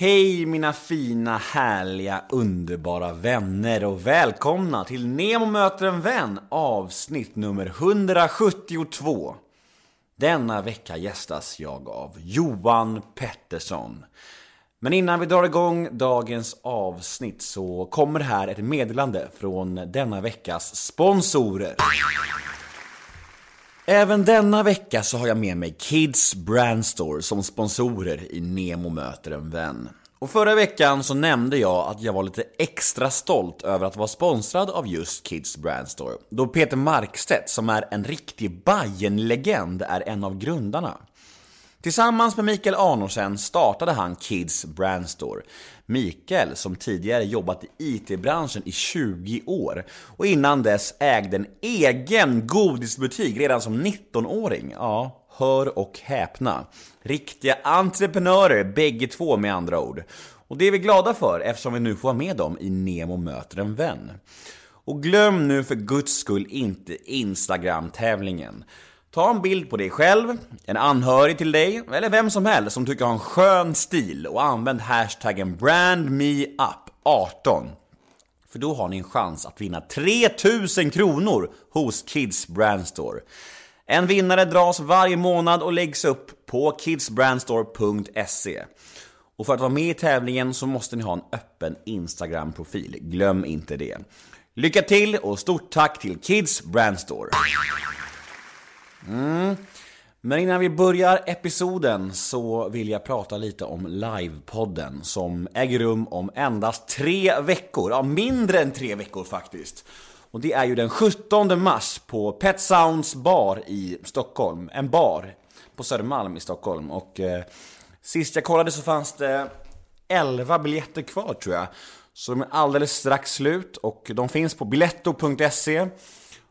Hej mina fina, härliga, underbara vänner och välkomna till Nemo möter en vän avsnitt nummer 172. Denna vecka gästas jag av Johan Pettersson. Men innan vi drar igång dagens avsnitt så kommer här ett meddelande från denna veckas sponsorer. Även denna vecka så har jag med mig Kids Brand Store som sponsorer i Nemo möter en vän. Och förra veckan så nämnde jag att jag var lite extra stolt över att vara sponsrad av just Kids Brand Store. Då Peter Markstedt, som är en riktig Bajen-legend är en av grundarna. Tillsammans med Mikael Arnorsen startade han Kids Brand Store. Mikael, som tidigare jobbat i IT-branschen i 20 år och innan dess ägde en egen godisbutik redan som 19-åring. Ja, hör och häpna. Riktiga entreprenörer bägge två med andra ord. Och det är vi glada för eftersom vi nu får vara med dem i Nemo möter en vän. Och glöm nu för guds skull inte Instagram-tävlingen. Ta en bild på dig själv, en anhörig till dig, eller vem som helst som tycker har en skön stil och använd hashtaggen BrandMeUp18. För då har ni en chans att vinna 3000 kronor hos Kids Brand Store. En vinnare dras varje månad och läggs upp på kidsbrandstore.se. Och för att vara med i tävlingen så måste ni ha en öppen Instagram-profil. Glöm inte det. Lycka till och stort tack till Kids Brand Store. Mm. Men innan vi börjar episoden så vill jag prata lite om livepodden som äger rum om endast tre veckor. Ja, mindre än tre veckor faktiskt. Och det är ju den 17 mars på Pet Sounds bar i Stockholm. En bar på Södermalm i Stockholm. Och eh, sist jag kollade så fanns det 11 biljetter kvar tror jag. Så de är alldeles strax slut och de finns på biletto.se.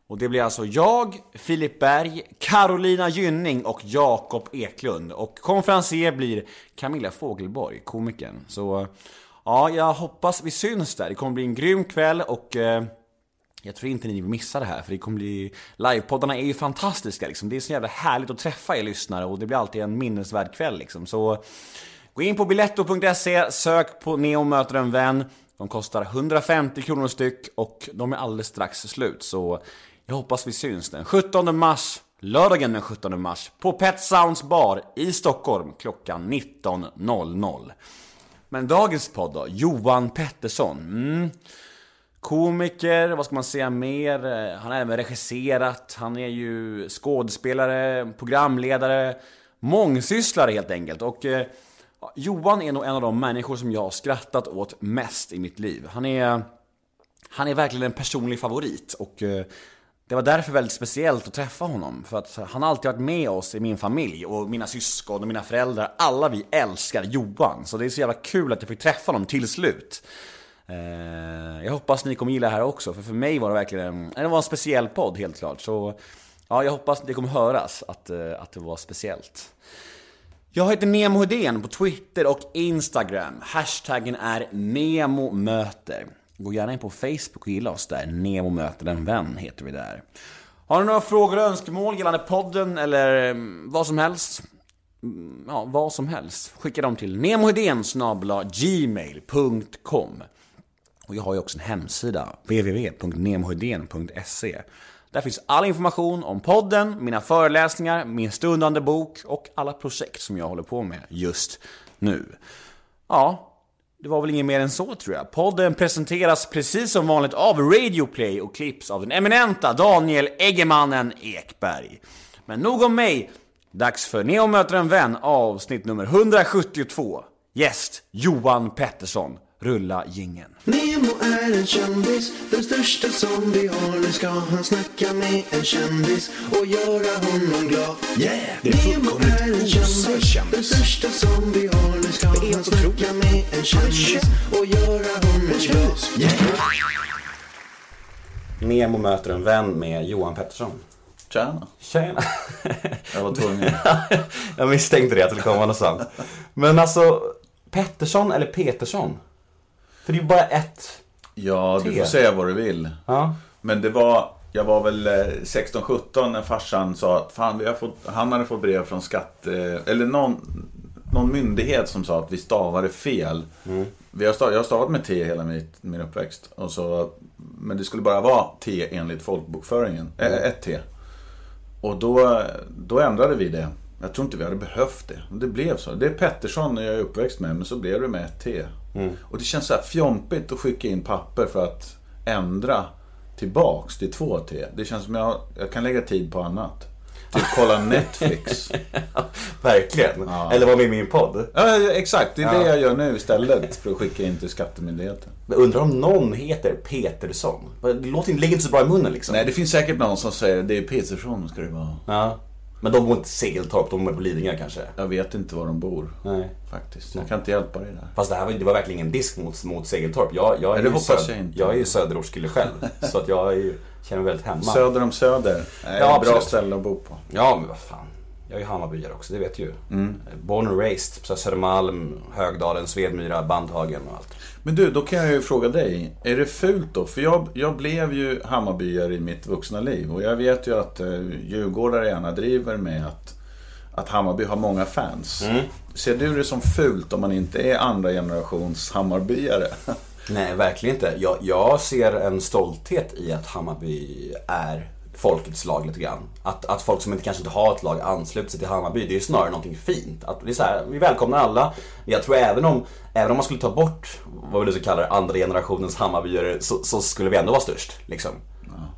Och det blir alltså jag, Filip Berg, Carolina Gynning och Jakob Eklund. Och konferencier blir Camilla Fogelborg, komikern. Så ja, jag hoppas vi syns där. Det kommer bli en grym kväll och eh, jag tror inte ni vill missa det här för det kommer bli... Livepoddarna är ju fantastiska liksom. Det är så jävla härligt att träffa er lyssnare och det blir alltid en minnesvärd kväll liksom. Så gå in på biletto.se, sök på Neo möter en vän. De kostar 150 kronor styck och de är alldeles strax slut. Så jag hoppas vi syns den 17 mars, lördagen den 17 mars, på Pet Sounds bar i Stockholm klockan 19.00. Men dagens podd då, Johan Pettersson. Mm. Komiker, vad ska man säga mer? Eh, han har även regisserat, han är ju skådespelare, programledare, mångsysslare helt enkelt. Och eh, Johan är nog en av de människor som jag har skrattat åt mest i mitt liv. Han är, han är verkligen en personlig favorit och eh, det var därför väldigt speciellt att träffa honom. För att han har alltid varit med oss i min familj och mina syskon och mina föräldrar. Alla vi älskar Johan. Så det är så jävla kul att jag fick träffa honom till slut. Eh, jag hoppas ni kommer gilla det här också, för för mig var det verkligen en, eh, det var en speciell podd helt klart. Så ja, jag hoppas det kommer höras att, eh, att det var speciellt. Jag heter Nemo Hedén på Twitter och Instagram. Hashtaggen är NEMOMÖTER. Gå gärna in på Facebook och gilla oss där. Nemo möter en vän heter vi där. Har ni några frågor och önskemål gällande podden eller mm, vad som helst? Mm, ja, vad som helst. Skicka dem till nemohedén gmail.com Och jag har ju också en hemsida, www.nemohedén.se Där finns all information om podden, mina föreläsningar, min stundande bok och alla projekt som jag håller på med just nu. Ja, det var väl inget mer än så tror jag. Podden presenteras precis som vanligt av Radioplay och klipps av den eminenta Daniel Eggemannen Ekberg. Men nog om mig. Dags för Neo möter en vän avsnitt nummer 172. Gäst Johan Pettersson. Rulla gingen. Nemo är en kändis, den största som vi har. Nu ska han snacka med en kändis och göra honom glad. Yeah! Det är Nemo är en kändis, den största som vi har. Nu ska han snacka med en kändis och göra honom glad. Yeah! Nemo möter en vän med Johan Pettersson. Tjena. Tjena! Jag var tvungen. Jag misstänkte det, att det skulle komma något sånt. Men alltså, Pettersson eller Petersson? För det är ju bara ett... Ja, du Te. får säga vad du vill. Ja. Men det var, jag var väl eh, 16-17 när farsan sa att fan, vi har fått, han hade fått brev från skatt, eh, eller någon, någon myndighet som sa att vi stavade fel. Vi har stavat, jag har stavat med T hela mitt, min uppväxt. Och så, men det skulle bara vara T enligt folkbokföringen. Äh, ett T. Och då, då ändrade vi det. Jag tror inte vi hade behövt det. Det blev så. Det är Pettersson jag är uppväxt med, men så blev det med ett T. Och det känns så här fjompigt att skicka in papper för att ändra tillbaks till två T. Det känns som jag, jag kan lägga tid på annat. Typ kolla Netflix. Verkligen. Ja. Eller vara med i min podd. Ja, exakt. Det är det Ja. jag gör nu istället för att skicka in till Skattemyndigheten. Men undrar om någon heter Petersson? Det låter inte, ligger inte så bra i munnen liksom. Nej, det finns säkert någon som säger det är Petersson ska det vara. Ja. Men de bor inte i Segeltorp, de bor på Lidingö kanske. Jag vet inte var de bor. Nej. Faktiskt. Jag kan inte hjälpa dig där. Fast det här var, det var verkligen ingen disk mot, mot Segeltorp. Jag, jag, är Nej, ju söd- jag jag är ju söderortskille själv. så att jag är känner mig väldigt hemma. Söder om Söder. är Ja, ett bra ställe att bo på. Ja, men vad fan. Jag är Hammarbyare också, det vet du ju. Born and raised på Södermalm, Högdalen, Svedmyra, Bandhagen och allt. Men du, då kan jag ju fråga dig. Är det fult då? För jag, jag blev ju Hammarbyare i mitt vuxna liv. Och jag vet ju att eh, Djurgårdare gärna driver med att, att Hammarby har många fans. Ser du det som fult om man inte är andra generations Hammarbyare? Nej, verkligen inte. Jag, jag ser en stolthet i att Hammarby är folkets lag lite grann. Att, att folk som inte, kanske inte har ett lag ansluter sig till Hammarby, det är ju snarare någonting fint. Att det är så här, vi välkomnar alla. Jag tror även om, även om man skulle ta bort, vad vi nu ska kalla det, andra generationens Hammarbyare, så, så skulle vi ändå vara störst. Liksom.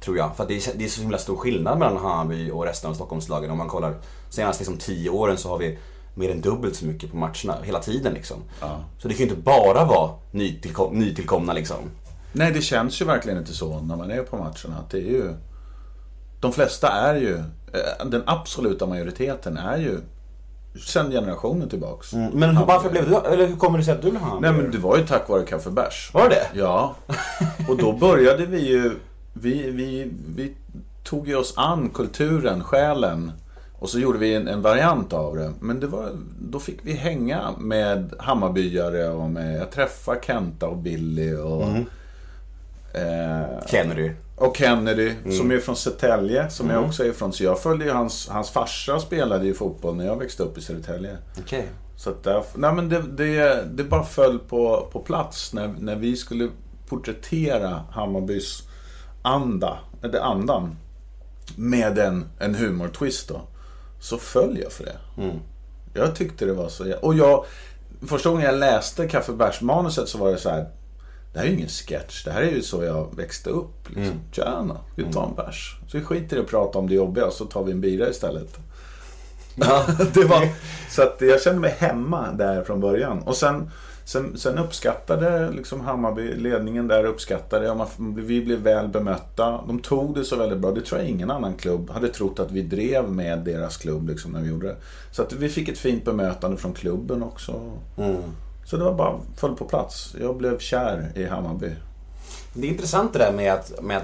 Tror jag. För det är, det är så himla stor skillnad mellan Hammarby och resten av Stockholmslagen. Om man kollar senaste liksom, tio åren så har vi mer än dubbelt så mycket på matcherna hela tiden liksom. Så det kan ju inte bara vara nytillkom, nytillkomna liksom. Nej, det känns ju verkligen inte så när man är på matcherna. Det är ju... De flesta är ju... eh, Den absoluta majoriteten är ju sen generationen tillbaks. Men hur, varför blev du, eller hur kommer det sig att du blev Hammarby? Nej men det var ju tack vare kaffebärs. Var det? Ja. Och då började vi ju... Vi, vi, vi tog ju oss an kulturen, själen. Och så gjorde vi en, en variant av det. Men det var, då fick vi hänga med Hammarbyare och med... Jag träffade Kenta och Billy och... Eh, Kennedy. Och Kennedy, som är från Södertälje, som jag också är från. Så jag följde ju hans, hans farsa spelade ju fotboll när jag växte upp i Södertälje. Okej. Så att där, nej men det, det, det bara föll på, på plats när, när vi skulle porträttera Hammarbys anda, eller andan, med en, en humortwist då. Så föll jag för det. Jag tyckte det var så Och jag, första gången jag läste kaffebärsmanuset så var det så här. Det här är ju ingen sketch. Det här är ju så jag växte upp. Liksom. Tjena, vi tar en bärs. Så vi skiter i att prata om det jobbiga så tar vi en bira istället. Ja. det var, så att jag kände mig hemma där från början. Och sen, sen, sen uppskattade liksom Hammarby, ledningen där uppskattade vi blev väl bemötta. De tog det så väldigt bra. Det tror jag ingen annan klubb hade trott att vi drev med deras klubb liksom, när vi gjorde det. Så att vi fick ett fint bemötande från klubben också. Så det var bara föll på plats. Jag blev kär i Hammarby. Det är intressant det där med att, med,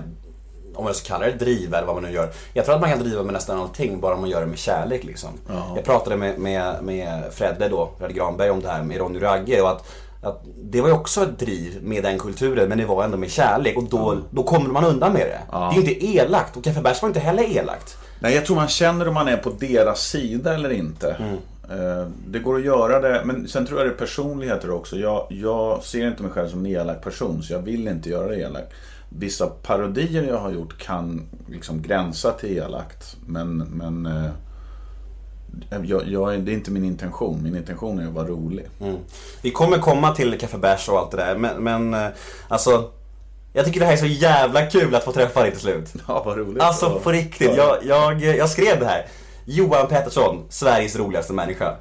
om man ska kalla det driva eller vad man nu gör. Jag tror att man kan driva med nästan allting, bara man gör det med kärlek liksom. Jag pratade med, med, med Fredde då, Fredde Granberg om det här med Ronny Ragge och att, att det var ju också ett driv med den kulturen, men det var ändå med kärlek och då, då kommer man undan med det. Det är ju inte elakt och Café Bärs var inte heller elakt. Nej, jag tror man känner om man är på deras sida eller inte. Eh, Det går att göra det, men sen tror jag det är personligheter också. Jag, jag ser inte mig själv som en elak person, så jag vill inte göra det elakt. Vissa parodier jag har gjort kan liksom gränsa till elakt, men, men eh, jag, jag, det är inte min intention. Min intention är att vara rolig. Vi kommer komma till Café Bärs och allt det där, men, men eh, alltså jag tycker det här är så jävla kul att få träffa dig till slut. Ja, vad roligt. Alltså på riktigt, jag, jag, jag skrev det här. Johan Pettersson, Sveriges roligaste människa.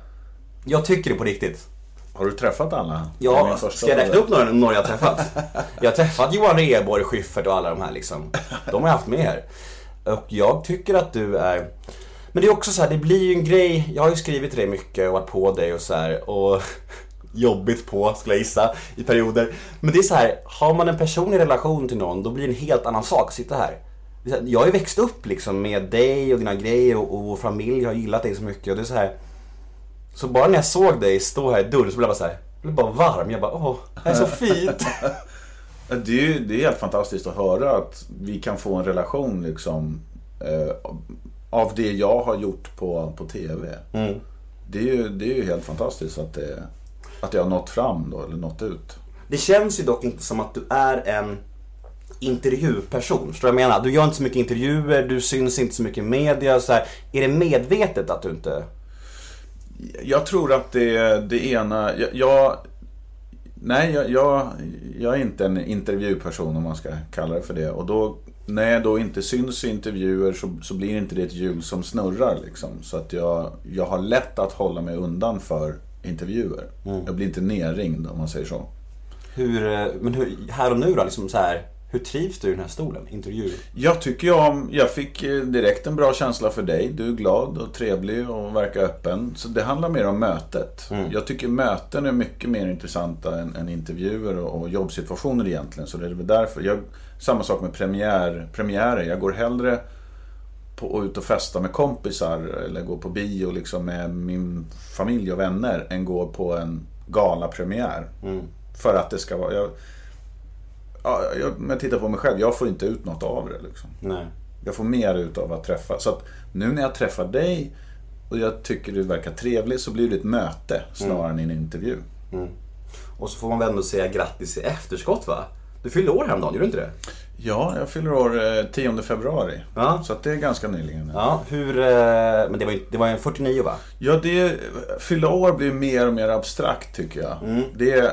Jag tycker det på riktigt. Har du träffat alla? Ja, ska jag räkna upp några, några jag har träffat? Jag har träffat Johan Rheborg, Schyffert och alla de här liksom. De har jag haft med här. Och jag tycker att du är... Men det är också så här, det blir ju en grej. Jag har ju skrivit till dig mycket och varit på dig och så här. Och jobbigt på, skulle jag gissa, i perioder. Men det är så här, har man en personlig relation till någon, då blir det en helt annan sak att sitta här. Jag har ju växt upp liksom med dig och dina grejer och, och vår familj har gillat dig så mycket. Och det är så här, så bara när jag såg dig stå här i dörren så blev jag bara så här, jag blev bara varm. Jag bara, åh, det här är så fint. Det är, ju- det är helt fantastiskt att höra att vi kan få en relation liksom eh, av det jag har gjort på, på TV. det, är ju, det är ju helt fantastiskt att det, att det har nått fram då, eller nått ut. Det känns ju dock inte som att du är en intervjuperson. Förstår du vad jag menar? Du gör inte så mycket intervjuer, du syns inte så mycket i media. Så här. Är det medvetet att du inte... Jag tror att det, det ena, jag, jag Nej, jag, jag, jag är inte en intervjuperson om man ska kalla det för det. Och då, när jag då inte syns i intervjuer så, så blir inte det ett hjul som snurrar. Liksom. Så att jag, jag har lätt att hålla mig undan för intervjuer. Jag blir inte nerringd om man säger så. Hur, eh, men hur, här och nu då, liksom så här, hur trivs du i den här stolen? Intervju? Jag tycker jag jag fick eh, direkt en bra känsla för dig. Du är glad och trevlig och verkar öppen. Så det handlar mer om mötet. Jag tycker möten är mycket mer intressanta än, än intervjuer och, och jobbsituationer egentligen. Så det är väl därför. Jag, samma sak med premiär, premiärer. Jag går hellre på, ut och festa med kompisar eller gå på bio liksom med min familj och vänner än gå på en galapremiär. För att det ska vara... Jag, ja, jag, om jag tittar på mig själv, jag får inte ut något av det. Liksom. Nej. Jag får mer ut av att träffa. Så att nu när jag träffar dig och jag tycker du verkar trevlig så blir det ett möte snarare än en intervju. Och så får man väl ändå säga grattis i efterskott va? Du fyllde år häromdagen, gjorde du inte det? Ja, jag fyller år eh, 10 februari. Ja. Så det är ganska nyligen. Ja, hur... eh, Men det var ju det var en 49 va? Ja, det, fylla år blir mer och mer abstrakt tycker jag. Det är,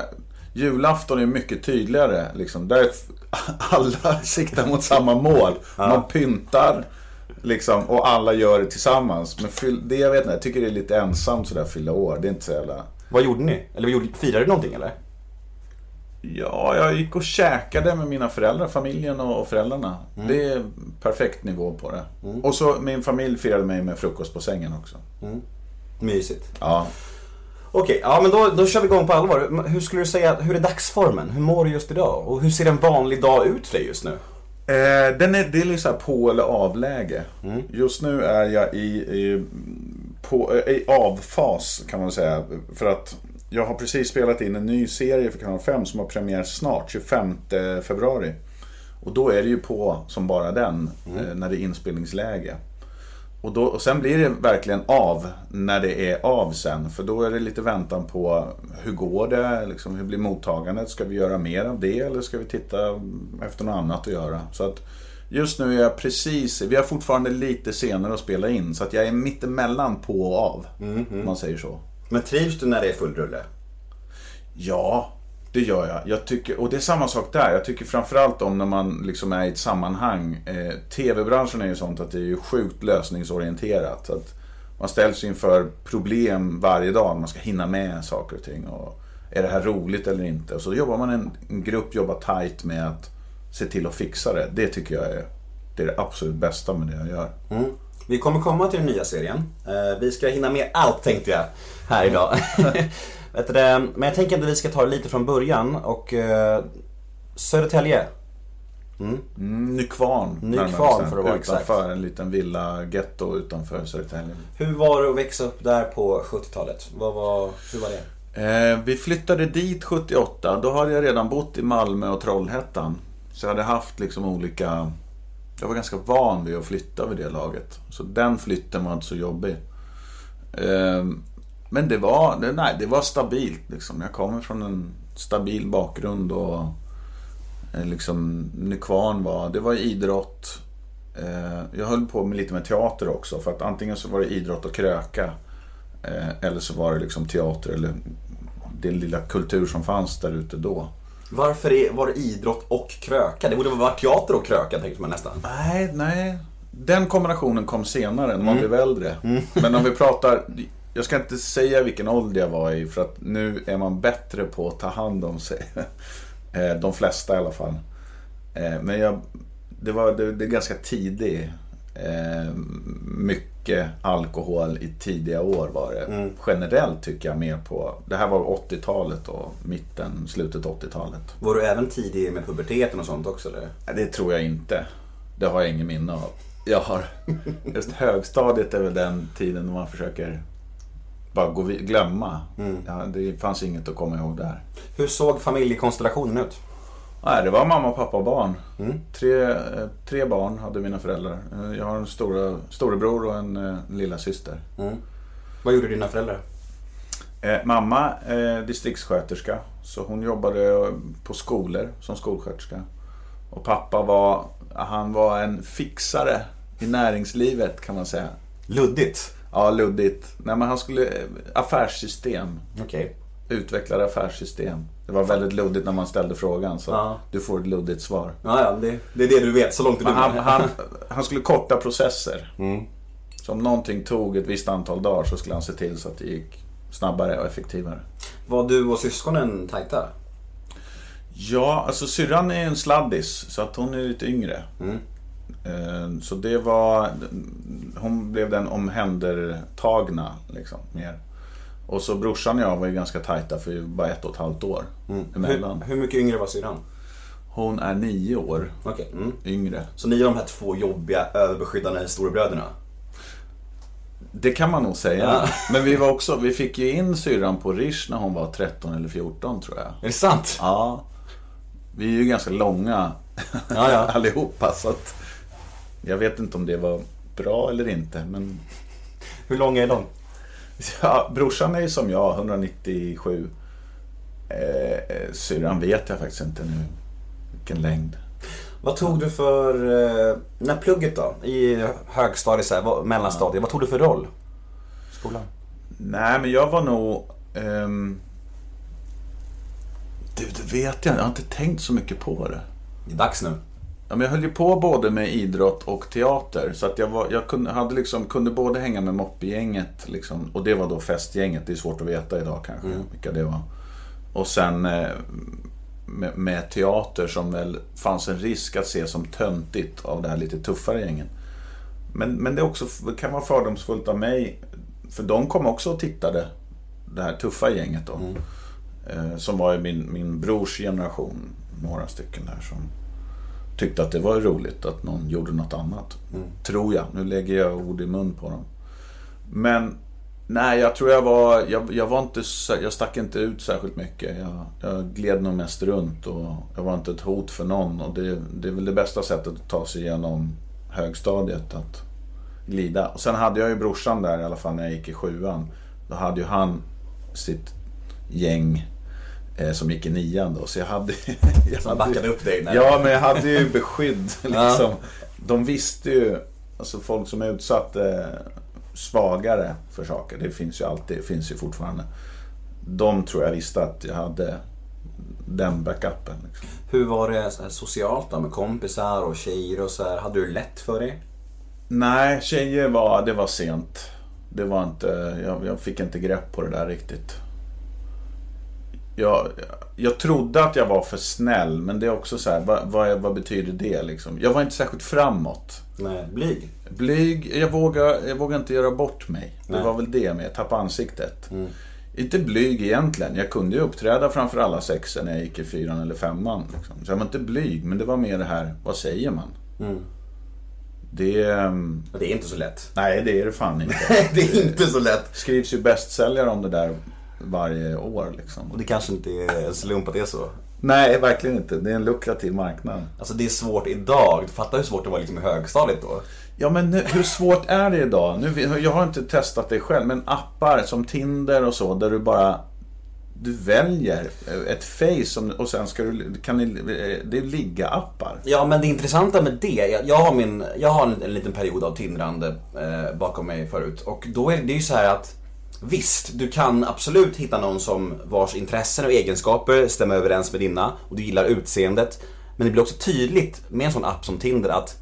julafton är mycket tydligare. Liksom. Där alla siktar mot samma mål. Man pyntar liksom, och alla gör det tillsammans. Men fyll, det jag vet inte, jag tycker det är lite ensamt sådär fylla år. Det är inte så jävla... Vad gjorde ni? Eller gjorde, firade du någonting eller? Ja, jag gick och käkade med mina föräldrar, familjen och föräldrarna. Det är perfekt nivå på det. Och så min familj firade mig med frukost på sängen också. Mysigt. Ja. Okej, ja men då, då kör vi igång på allvar. Hur skulle du säga, hur är dagsformen? Hur mår du just idag? Och hur ser en vanlig dag ut för dig just nu? Eh, den är, det är liksom på eller avläge. Just nu är jag i, i, på, eh, i avfas kan man säga. För att jag har precis spelat in en ny serie för Kanal 5 som har premiär snart, 25 februari. Och då är det ju på som bara den, eh, när det är inspelningsläge. Och, då, och sen blir det verkligen av när det är av sen. För då är det lite väntan på hur går det? Liksom, hur blir mottagandet? Ska vi göra mer av det eller ska vi titta efter något annat att göra? Så att just nu är jag precis, vi har fortfarande lite senare att spela in. Så att jag är mittemellan på och av. Om man säger så. Men trivs du när det är full rulle? Ja, det gör jag. jag tycker, och det är samma sak där. Jag tycker framförallt om när man liksom är i ett sammanhang. Eh, TV-branschen är ju sånt att det är ju sjukt lösningsorienterat. Att man ställs inför problem varje dag. Man ska hinna med saker och ting. Och är det här roligt eller inte? Och så jobbar man en, en grupp, jobbar tight med att se till att fixa det. Det tycker jag är det, är det absolut bästa med det jag gör. Mm. Vi kommer komma till den nya serien. Eh, vi ska hinna med allt tänkte jag här idag. Vet du? Men jag tänker att vi ska ta det lite från början och eh, Södertälje. Mm, Nykvarn. Nykvarn, bestämt. för att vara exakt. Utanför en liten villa, getto utanför Södertälje. Hur var det att växa upp där på 70-talet? Vad var, hur var det? Eh, vi flyttade dit 78. Då hade jag redan bott i Malmö och Trollhättan. Så jag hade haft liksom olika... Jag var ganska van vid att flytta vid det laget. Så den flytten var inte så jobbig. Eh, men det var, det, nej, det var stabilt. Liksom. Jag kommer från en stabil bakgrund och eh, liksom Nykvarn var, det var idrott. Eh, jag höll på med lite med teater också. För att antingen så var det idrott och kröka. Eh, eller så var det liksom teater eller den lilla kultur som fanns där ute då. Varför är, var det idrott och kröka? Det borde vara teater och kröka tänkte man nästan. Nej, nej. Den kombinationen kom senare när man blev äldre. Men om vi pratar... Jag ska inte säga vilken ålder jag var i för att nu är man bättre på att ta hand om sig. Eh, De flesta i alla fall. Eh, Men jag, det var det, det är ganska tidig. eh, Mycket alkohol i tidiga år var det. Generellt tycker jag mer på... Det här var 80-talet och mitten, slutet 80-talet. Var du även tidig med puberteten och sånt också eller? Det tror jag inte. Det har jag ingen minne av. Jag har... Just högstadiet är väl den tiden då man försöker bara gå vid, glömma. Ja, det fanns inget att komma ihåg där. Hur såg familjekonstellationen ut? Nej, det var mamma, pappa och barn. Tre, eh, tre barn hade mina föräldrar. Eh, Jag har en stora, storebror och en, eh, en lilla syster. Vad gjorde dina föräldrar? Eh, mamma är distriktssköterska, så hon jobbade på skolor som skolsköterska. Och pappa var, han var en fixare i näringslivet kan man säga. Luddigt. Ja, luddigt. Nej, men han skulle, affärssystem. Okej. Utvecklade affärssystem. Det var väldigt luddigt när man ställde frågan, så Ja. du får ett luddigt svar. Ja, ja, det, det är det du vet. Så långt du han, han, han skulle korta processer. Mm. Så om någonting tog ett visst antal dagar så skulle han se till så att det gick snabbare och effektivare. Var du och syskonen tajta? Ja, alltså syrran är en sladdis så att hon är lite yngre. Mm. Eh, Så det var, hon blev den omhändertagna liksom mer. Och så brorsan och jag var ju ganska tajta för vi var bara ett och ett halvt år emellan. Hur, hur mycket yngre var syrran? Hon är nio år Okej. Mm. yngre. Så ni är de här två jobbiga, överbeskyddande storebröderna? Det kan man nog säga. Ja. Men vi var också, vi fick ju in syrran på Rish när hon var 13 eller 14 tror jag. Är det sant? Ja. Vi är ju ganska långa Ja, ja. allihopa så att jag vet inte om det var bra eller inte. Men Hur lång är de? ja, brorsan är ju som jag, 197. Eh, eh, syrran vet jag faktiskt inte nu vilken längd. Vad tog du för, eh, när plugget då? I högstadiet, så här, mellanstadiet, vad tog du för roll? Skolan? Nej, men jag var nog... ehm, Du, det vet jag Jag har inte tänkt så mycket på det. Det är dags nu. Ja, men jag höll ju på både med idrott och teater. Så att jag, var, jag kunde, hade liksom, kunde både hänga med moppegänget, liksom, och det var då festgänget. Det är svårt att veta idag kanske vilka det var. Och sen eh, med, med teater som väl fanns en risk att se som töntigt av det här lite tuffare gänget. Men, men det, är också, det kan vara fördomsfullt av mig, för de kom också och tittade, det här tuffa gänget då. Eh, som var min, min brors generation, några stycken där som tyckte att det var roligt att någon gjorde något annat. Tror jag. Nu lägger jag ord i mun på dem. Men nej, jag tror jag var, jag, jag var inte, jag stack inte ut särskilt mycket. Jag, jag gled nog mest runt och jag var inte ett hot för någon. Och det, det är väl det bästa sättet att ta sig igenom högstadiet, att glida. Och sen hade jag ju brorsan där i alla fall när jag gick i sjuan. Då hade ju han sitt gäng som gick i nian då. Så jag hade... jag Så jag backade upp dig när... Ja, men jag hade ju beskydd liksom. De visste ju, alltså folk som är utsatt eh, svagare för saker, det finns ju alltid, det finns ju fortfarande. De tror jag visste att jag hade den backupen. Liksom. Hur var det här, socialt då med kompisar och tjejer och så här? Hade du lätt för dig? Nej, tjejer var, det var sent. Det var inte, jag, jag fick inte grepp på det där riktigt. Jag, jag trodde att jag var för snäll, men det är också så här, vad, vad, vad betyder det liksom? Jag var inte särskilt framåt. Nej, blyg? Blyg, jag vågar, jag vågar inte göra bort mig. Det Nej. var väl det med, tappa ansiktet. Inte blyg egentligen. Jag kunde ju uppträda framför alla sexor när jag gick i fyran eller femman. Liksom. Så jag var inte blyg, men det var mer det här, vad säger man? Det... ehm, Det är inte så lätt. Nej, det är det fan inte. det är inte så lätt. skrivs ju bästsäljare om det där varje år liksom. Och det kanske inte är en slump att det är så. Nej, verkligen inte. Det är en lukrativ marknad. Alltså det är svårt idag. Fatta hur svårt det var liksom i högstadiet då. Ja, men nu, hur svårt är det idag? Nu, jag har inte testat det själv, men appar som Tinder och så, där du bara du väljer ett face och sen ska du, kan ni, det är ligga-appar. Ja, men det intressanta med det, jag, jag har, min, jag har en, en liten period av tindrande eh, bakom mig förut. Och då är det ju så här att Visst, du kan absolut hitta någon som vars intressen och egenskaper stämmer överens med dina och du gillar utseendet. Men det blir också tydligt med en sån app som Tinder att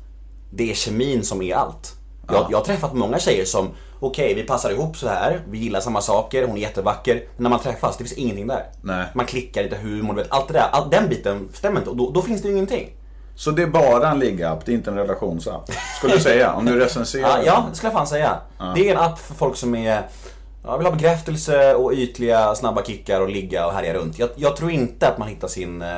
det är kemin som är allt. Jag, jag har träffat många tjejer som, okej vi passar ihop så här, vi gillar samma saker, hon är jättevacker. Men när man träffas, det finns ingenting där. Nej. Man klickar lite humor, du vet, allt det där, all, den biten stämmer inte och då, då finns det ju ingenting. Så det är bara en ligga-app, det är inte en relationsapp. Skulle du säga, om du recenserar. Ja, ja, det skulle jag fan säga. Det är en app för folk som är Ja, vill ha bekräftelse och ytliga snabba kickar och ligga och härja runt. Jag, jag tror inte att man hittar sin eh,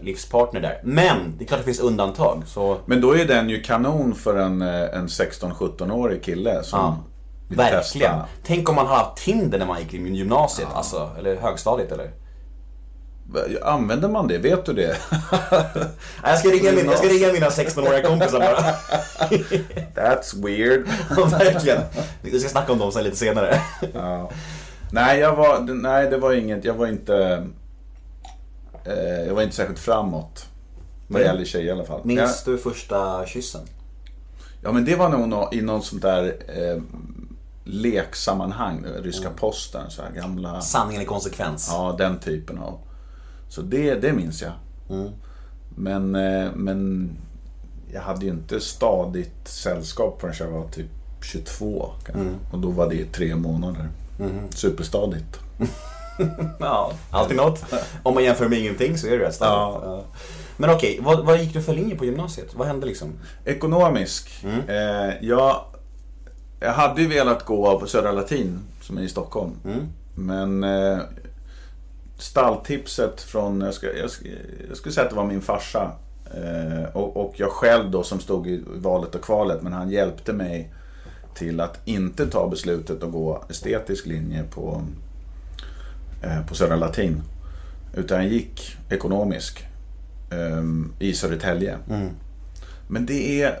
livspartner där. Men det är klart det finns undantag. Så Men då är den ju kanon för en, eh, en 16-17-årig kille som ja, verkligen. testa. Tänk om man har haft Tinder när man gick i gymnasiet, alltså, eller högstadiet eller? Använder man det? Vet du det? Jag ska ringa, min, jag ska ringa mina 16-åriga kompisar bara. That's weird. Ja, Verkligen. Vi ska snacka om dem sen lite senare. Ja. Nej, jag var, nej, det var inget. Jag var inte... Eh, jag var inte särskilt framåt. Vad Nej. gäller tjejer i alla fall. Minns du första kyssen? Ja, men det var nog i någon sånt där eh, leksammanhang. Ryska posten, så här gamla... Sanningen i konsekvens. Ja, den typen av. Så det, det minns jag. Men, eh, men jag hade ju inte stadigt sällskap förrän jag var typ 22. kanske. Och då var det tre månader. Superstadigt. Ja, alltid något. Om man jämför med ingenting så är det rätt starkt. Ja. Ja. Men okej, vad, vad gick du för linje på gymnasiet? Vad hände liksom? Ekonomisk. Eh, jag, jag hade ju velat gå på Södra Latin, som är i Stockholm. Men eh, stalltipset från, jag, ska, jag, ska, jag skulle säga att det var min farsa. Eh, och, och jag själv då som stod i valet och kvalet. Men han hjälpte mig till att inte ta beslutet att gå estetisk linje på, eh, på Södra Latin. Utan jag gick ekonomisk eh, i Södertälje. Men det är...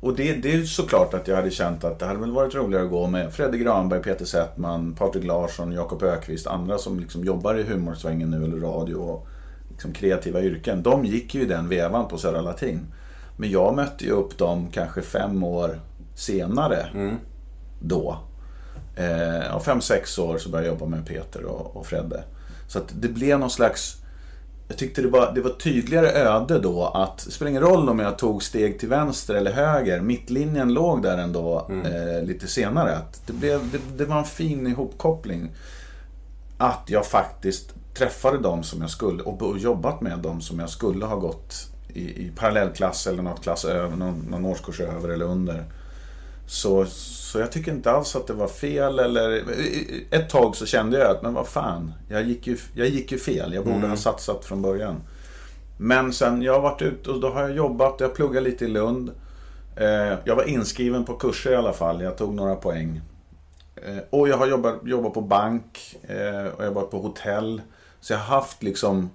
Och det, det är såklart att jag hade känt att det hade väl varit roligare att gå med Fredrik Granberg, Peter Settman, Patrik Larsson, Jakob Ökvist, andra som liksom jobbar i humorsvängen nu eller radio och liksom kreativa yrken. De gick ju i den vevan på Södra Latin. Men jag mötte ju upp dem kanske fem år senare då. Eh, fem, sex år så började jag jobba med Peter och, och Fredde. Så att det blev någon slags jag tyckte det var, det var tydligare öde då att det spelar ingen roll om jag tog steg till vänster eller höger. Mittlinjen låg där ändå eh, lite senare. Att det, blev, det, det var en fin ihopkoppling. Att jag faktiskt träffade dem som jag skulle och och jobbat med dem som jag skulle ha gått i, i parallellklass eller något klass över, någon, någon årskurs över eller under. Så, så jag tycker inte alls att det var fel eller... Ett tag så kände jag att, men vad fan, jag gick ju, jag gick ju fel. Jag borde ha satsat från början. Men sen, jag har varit ute och då har jag jobbat, jag pluggat lite i Lund. Eh, jag var inskriven på kurser i alla fall, jag tog några poäng. Eh, och jag har jobbat, jobbat på bank eh, och jag har varit på hotell. Så jag har haft liksom,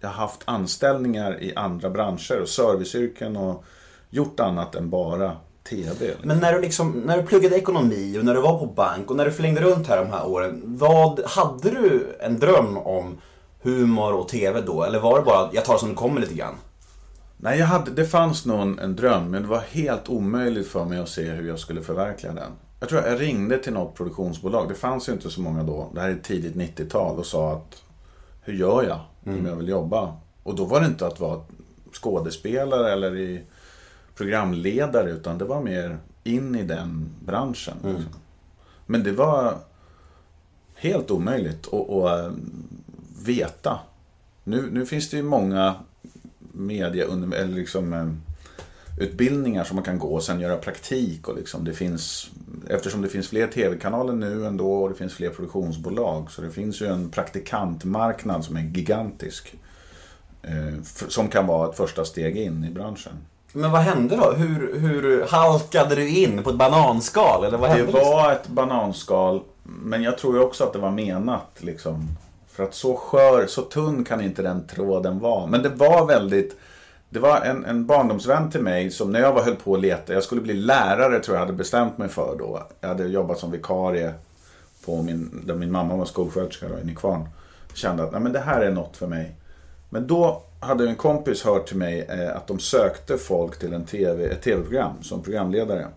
jag har haft anställningar i andra branscher och serviceyrken och gjort annat än bara TV. liksom. Men när du, liksom, när du pluggade ekonomi och när du var på bank och när du flängde runt här de här åren. Vad, hade du en dröm om humor och TV då? Eller var det bara att jag tar det som det kommer lite grann? Nej, jag hade, det fanns nog en, en dröm, men det var helt omöjligt för mig att se hur jag skulle förverkliga den. Jag tror jag ringde till något produktionsbolag, det fanns ju inte så många då, det här är tidigt 90-tal, och sa att hur gör jag om jag vill jobba? Och då var det inte att vara skådespelare eller i programledare, utan det var mer in i den branschen. liksom. Men det var helt omöjligt att, att äh, veta. Nu, nu finns det ju många media, eller liksom, eh, utbildningar som man kan gå och sen göra praktik. Och liksom det finns, eftersom det finns fler tv-kanaler nu ändå och det finns fler produktionsbolag. Så det finns ju en praktikantmarknad som är gigantisk. Eh, som kan vara ett första steg in i branschen. Men vad hände då? Hur, hur halkade du in på ett bananskal? Eller vad Det hände? liksom? var ett bananskal, men jag tror ju också att det var menat. Liksom. För att så skör, så tunn kan inte den tråden vara. Men det var väldigt... Det var en, en barndomsvän till mig som när jag var höll på att leta, jag skulle bli lärare tror jag hade bestämt mig för då. Jag hade jobbat som vikarie på min, där min mamma var skolsköterska då, i Nykvarn. Kände att nej, men det här är något för mig. Men då hade en kompis hört till mig eh, att de sökte folk till en TV, ett tv-program som programledare.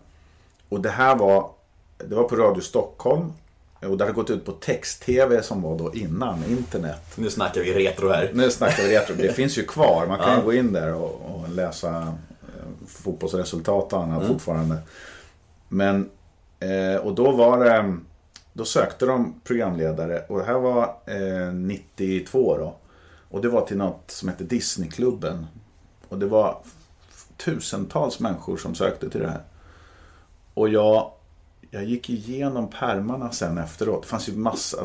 Och det här var, det var på Radio Stockholm. Och det hade gått ut på text-tv som var då innan internet. Nu snackar vi retro här. Nu snackar vi retro. Det finns ju kvar. Man kan Ja. gå in där och, och läsa eh, fotbollsresultat och annat fortfarande. Men, eh, och då var det, då sökte de programledare och det här var eh, 92 då. Och det var till något som hette Disneyklubben. Och det var tusentals människor som sökte till det här. Och jag, jag gick igenom pärmarna sen efteråt. Det fanns ju massa,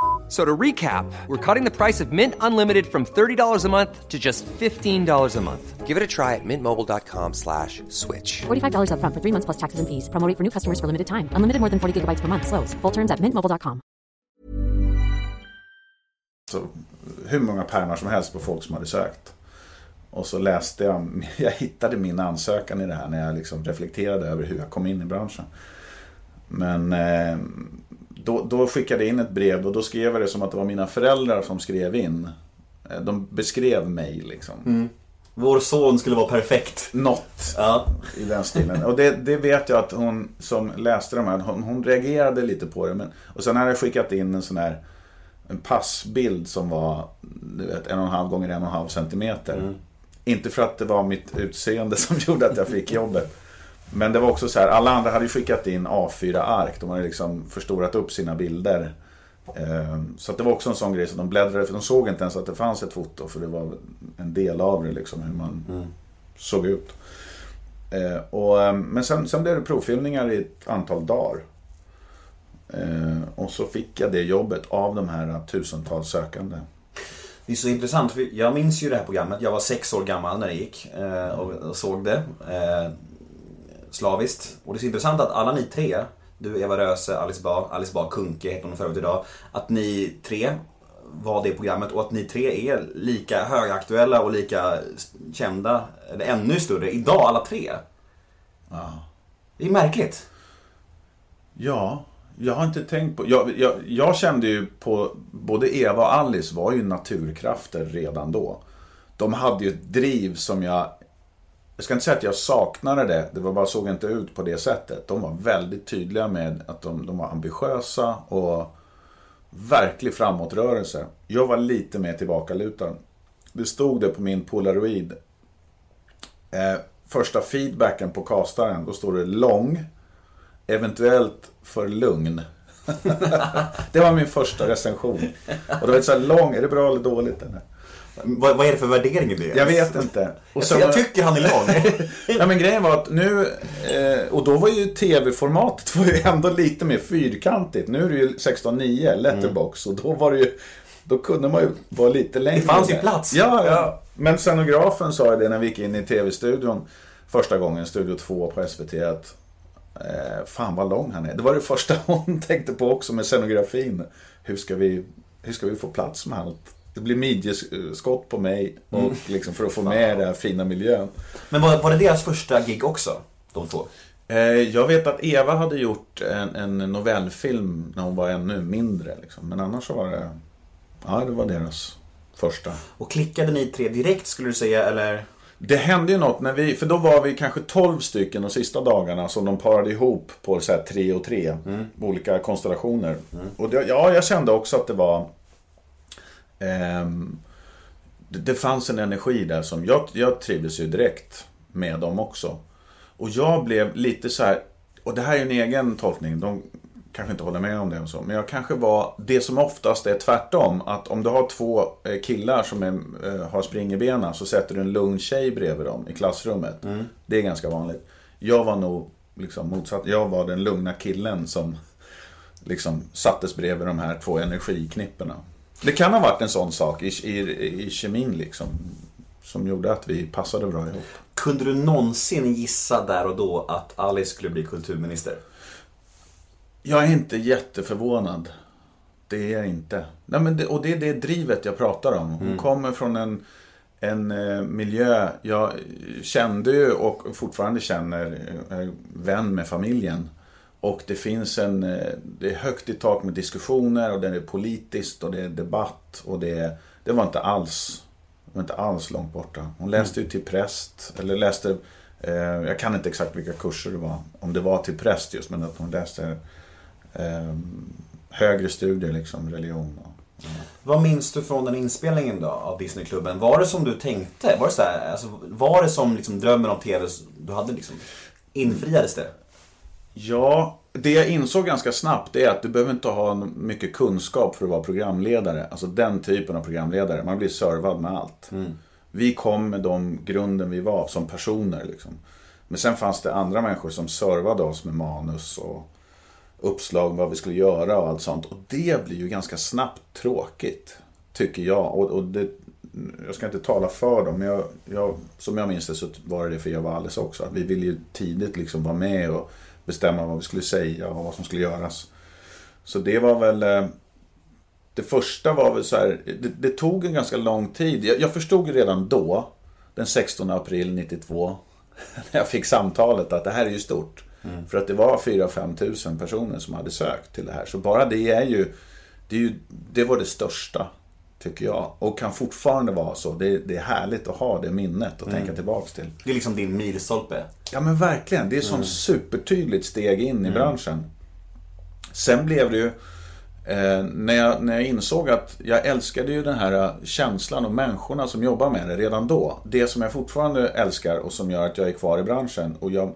F- So to recap, we're cutting the price of Mint Unlimited from $30 a month to just $15 a month. Give it a try at mintmobile.com slash switch. $45 upfront for three months plus taxes and fees. Promo rate for new customers for limited time. Unlimited more than 40 gigabytes per month. Slows. Full terms at mintmobile.com. Så, hur många pärmar som helst på folk som hade sökt. Och så läste jag, jag hittade min ansökan i det här när jag liksom reflekterade över hur jag kom in i branschen. Men eh, då, då skickade jag in ett brev och då skrev jag det som att det var mina föräldrar som skrev in. Eh, De beskrev mig liksom. Vår son skulle vara perfekt. Något Ja. i den stilen. Och det, det vet jag att hon som läste de här, hon, hon reagerade lite på det. Men, och sen hade jag skickat in en sån här en passbild som var du vet, en och en halv gånger en och en halv centimeter. Inte för att det var mitt utseende som gjorde att jag fick jobbet. Men det var också så här, alla andra hade skickat in A4-ark. De hade liksom förstorat upp sina bilder. Ehm, Så det var också en sån grej, så de bläddrade, för de såg inte ens att det fanns ett foto. För det var en del av det, liksom, hur man såg ut. Eh, och, eh, men sen, sen blev det provfilmningar i ett antal dagar. Och så fick jag det jobbet av de här tusentals sökande. Det är så intressant, för jag minns ju det här programmet. Jag var sex år gammal när det gick eh, och, såg det slaviskt. Och det är så intressant att alla ni tre, du Eva Röse, Alice Bah, Alice Bah Kuhnke heter hon förut idag. Att ni tre var det programmet och att ni tre är lika högaktuella och lika kända, eller ännu större, idag alla tre. Det är märkligt. Ja, jag har inte tänkt på... Jag, jag, jag kände ju på... Både Eva och Alice var ju naturkrafter redan då. De hade ju ett driv som jag... Jag ska inte säga att jag saknade det, det var bara såg inte ut på det sättet. De var väldigt tydliga med att de, de var ambitiösa och verklig framåtrörelse. Jag var lite mer tillbakalutad. Det stod det på min polaroid. Eh, första feedbacken på castaren, då står det lång. Eventuellt för lugn. det var min första recension. Och det var så här lång, är det bra eller dåligt? Eller? Vad, vad är det för värdering i det? Jag vet inte. Och Jag, sen jag tycker han är lång. Ja, men grejen var att nu, eh, och då var ju tv-formatet var ju ändå lite mer fyrkantigt. Nu är det ju 16.9 letterbox och då var det ju, då kunde man ju vara lite längre. Det fanns ju plats. Ja, ja. Men scenografen sa ju det när vi gick in i tv-studion första gången, Studio 2 på SVT, att eh, fan vad lång han är. Det var det första hon tänkte på också med scenografin. Hur ska vi, hur ska vi få plats med allt? Det blir midjeskott på mig och liksom för att få med den här fina miljön. Men var, var det deras första gig också? De två? Eh, Jag vet att Eva hade gjort en, en novellfilm när hon var ännu mindre. Liksom. Men annars så var det... Ja, det var deras första. Och klickade ni tre direkt skulle du säga eller? Det hände ju något när vi... För då var vi kanske 12 stycken de sista dagarna som de parade ihop på så här tre och tre. Olika konstellationer. Och det, ja, jag kände också att det var... ehm, det, det fanns en energi där som... Jag, jag trivdes ju direkt med dem också. Och jag blev lite så här... Och det här är en egen tolkning. De kanske inte håller med om det och så. Men jag kanske var det som oftast är tvärtom. Att om du har två eh, killar som är, eh, har benen så sätter du en lugn tjej bredvid dem i klassrummet. Det är ganska vanligt. Jag var nog liksom motsatt. Jag var den lugna killen som liksom sattes bredvid de här två energiknipporna. Det kan ha varit en sån sak i, i, i kemin liksom. Som gjorde att vi passade bra ihop. Kunde du någonsin gissa där och då att Alice skulle bli kulturminister? Jag är inte jätteförvånad. Det är jag inte. Nej, men det, och det är det drivet jag pratar om. Hon kommer från en, en eh, miljö jag kände ju och fortfarande känner, är vän med familjen. Och det finns en, eh, det är högt i tak med diskussioner och det är politiskt och det är debatt och det, det var inte alls, det var inte alls långt borta. Hon läste ju till präst, eller läste, eh, jag kan inte exakt vilka kurser det var, om det var till präst just, men att hon läste eh, högre studier, liksom religion. Och, Vad minns du från den inspelningen då av Disneyklubben? Var det som du tänkte? Var det, så här, alltså, var det som liksom drömmen om TV du hade liksom? Infriades det? Ja, det jag insåg ganska snabbt är att du behöver inte ha mycket kunskap för att vara programledare. Alltså den typen av programledare. Man blir servad med allt. Vi kom med de grunden vi var som personer. Liksom. Men sen fanns det andra människor som servade oss med manus och uppslag vad vi skulle göra och allt sånt. Och det blir ju ganska snabbt tråkigt. Tycker jag. Och, och det, jag ska inte tala för dem, men jag, jag, som jag minns det så var det det för Eva Alice också. Att vi ville ju tidigt liksom vara med och bestämma vad vi skulle säga och vad som skulle göras. Så det var väl... eh, Det första var väl så här, det, det tog en ganska lång tid. Jag, jag förstod ju redan då, den 16 april 92, när jag fick samtalet att det här är ju stort. För att det var 4-5 tusen personer som hade sökt till det här. Så bara det är ju, det, är ju, det var det största, tycker jag. Och kan fortfarande vara så. Det, det är härligt att ha det minnet och tänka tillbaks till. Det är liksom din milstolpe. Ja men verkligen, det är ett sånt supertydligt steg in i branschen. Sen blev det ju, eh, när, jag, när jag insåg att jag älskade ju den här eh, känslan och människorna som jobbar med det redan då. Det som jag fortfarande älskar och som gör att jag är kvar i branschen. Och jag,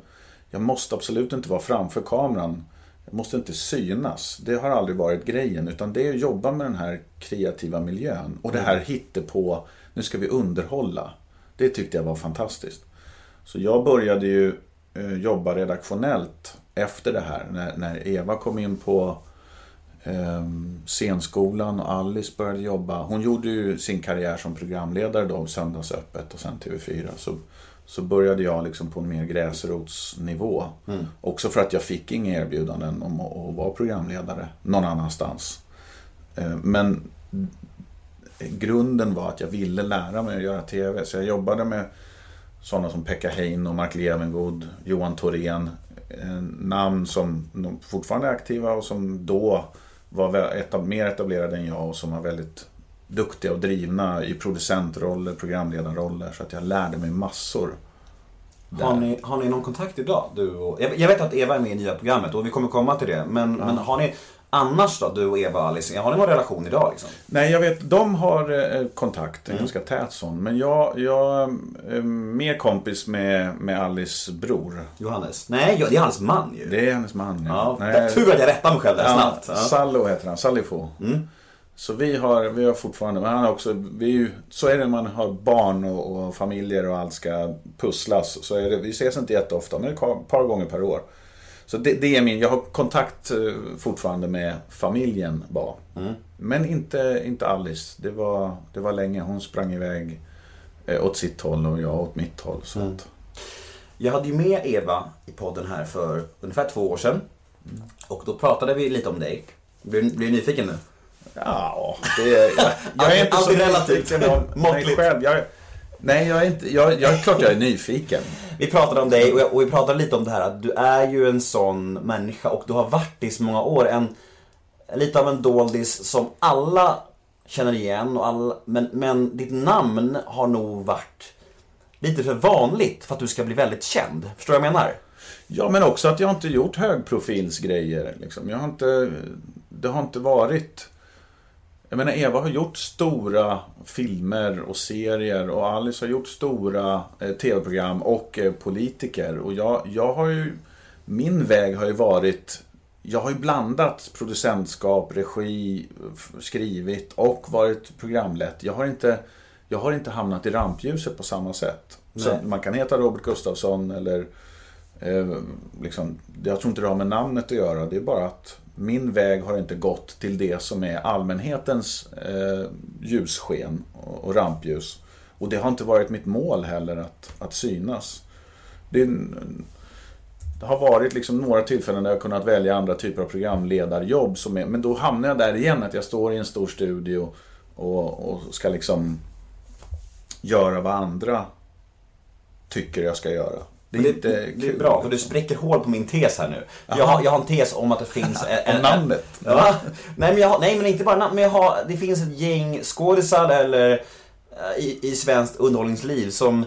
jag måste absolut inte vara framför kameran. Måste inte synas. Det har aldrig varit grejen. Utan det är att jobba med den här kreativa miljön. Och det här hittepå, nu ska vi underhålla. Det tyckte jag var fantastiskt. Så jag började ju eh, jobba redaktionellt efter det här. När, när Eva kom in på eh, scenskolan och Alice började jobba. Hon gjorde ju sin karriär som programledare då, Söndagsöppet och sen TV4. Så, så började jag liksom på en mer gräsrotsnivå. Också för att jag fick inga erbjudanden om att, vara programledare någon annanstans. Eh, men grunden var att jag ville lära mig att göra TV. Så jag jobbade med sådana som Pekka Hein och Mark Levengood, Johan Thorén. eh, Namn som de fortfarande är aktiva och som då var etab- mer etablerade än jag och som var väldigt duktiga och drivna i producentroller, programledarroller. Så att jag lärde mig massor. Har ni, har ni någon kontakt idag? Du och, jag, jag vet att Eva är med i nya programmet och vi kommer komma till det. Men, men har ni annars då, du och Eva och Alice, har ni någon relation idag liksom? Nej, jag vet, de har eh, kontakt, en ganska tät sån. Men jag, jag är mer kompis med, med Alice bror. Johannes? Nej, ja, det är hans man ju. Det är hennes man. Ja, Nej, tur att jag rättar mig själv där Ja, snabbt. Ja. Mm. Sallo heter han, Sallifo. Så vi har, vi har fortfarande, men han har också, vi är ju, så är det när man har barn och, och familjer och allt ska pusslas. Så är det, vi ses inte jätteofta, men ett par- gånger per år. Så det, det är min, jag har kontakt eh, fortfarande med familjen bara. Mm. Men inte, inte Alice, det var, det var länge. Hon sprang iväg eh, åt sitt håll och jag åt mitt håll. Så Mm. Jag hade ju med Eva i podden här för ungefär två år sedan. Och då pratade vi lite om dig. Blir, blir du nyfiken nu? Ja, det, jag, jag är inte så nyfiken om mig själv. Jag, nej, jag är inte, jag, jag är klart jag är nyfiken. Vi pratade om dig och, jag, och vi pratade lite om det här att du är ju en sån människa och du har varit i så många år. En, lite av en doldis som alla känner igen. Och alla, men, men ditt namn har nog varit lite för vanligt för att du ska bli väldigt känd. Förstår du vad jag menar? Ja, men också att jag inte gjort högprofilsgrejer. Liksom. Jag har inte, det har inte varit... Jag menar, Eva har gjort stora filmer och serier och Alice har gjort stora eh, tv-program och eh, politiker. Och jag, jag har ju... Min väg har ju varit... Jag har ju blandat producentskap, regi, skrivit och varit programlett. Jag har inte, jag har inte hamnat i rampljuset på samma sätt. Att man kan heta Robert Gustafsson eller Eh, liksom, jag tror inte det har med namnet att göra. Det är bara att min väg har inte gått till det som är allmänhetens eh, ljussken och, och rampljus. Och det har inte varit mitt mål heller att, att synas. Det, är det har varit liksom några tillfällen där jag har kunnat välja andra typer av programledarjobb. Som är, men då hamnar jag där igen, att jag står i en stor studio och, och ska liksom göra vad andra tycker jag ska göra. Det är Det, inte det, det är bra, för du spräcker hål på min tes här nu. Jag har, jag har en tes om att det finns... En, namnet. Ja. Nej, men har, nej, men inte bara namn. Men jag har, det finns ett gäng skådisar eller eh, i, i svenskt underhållningsliv som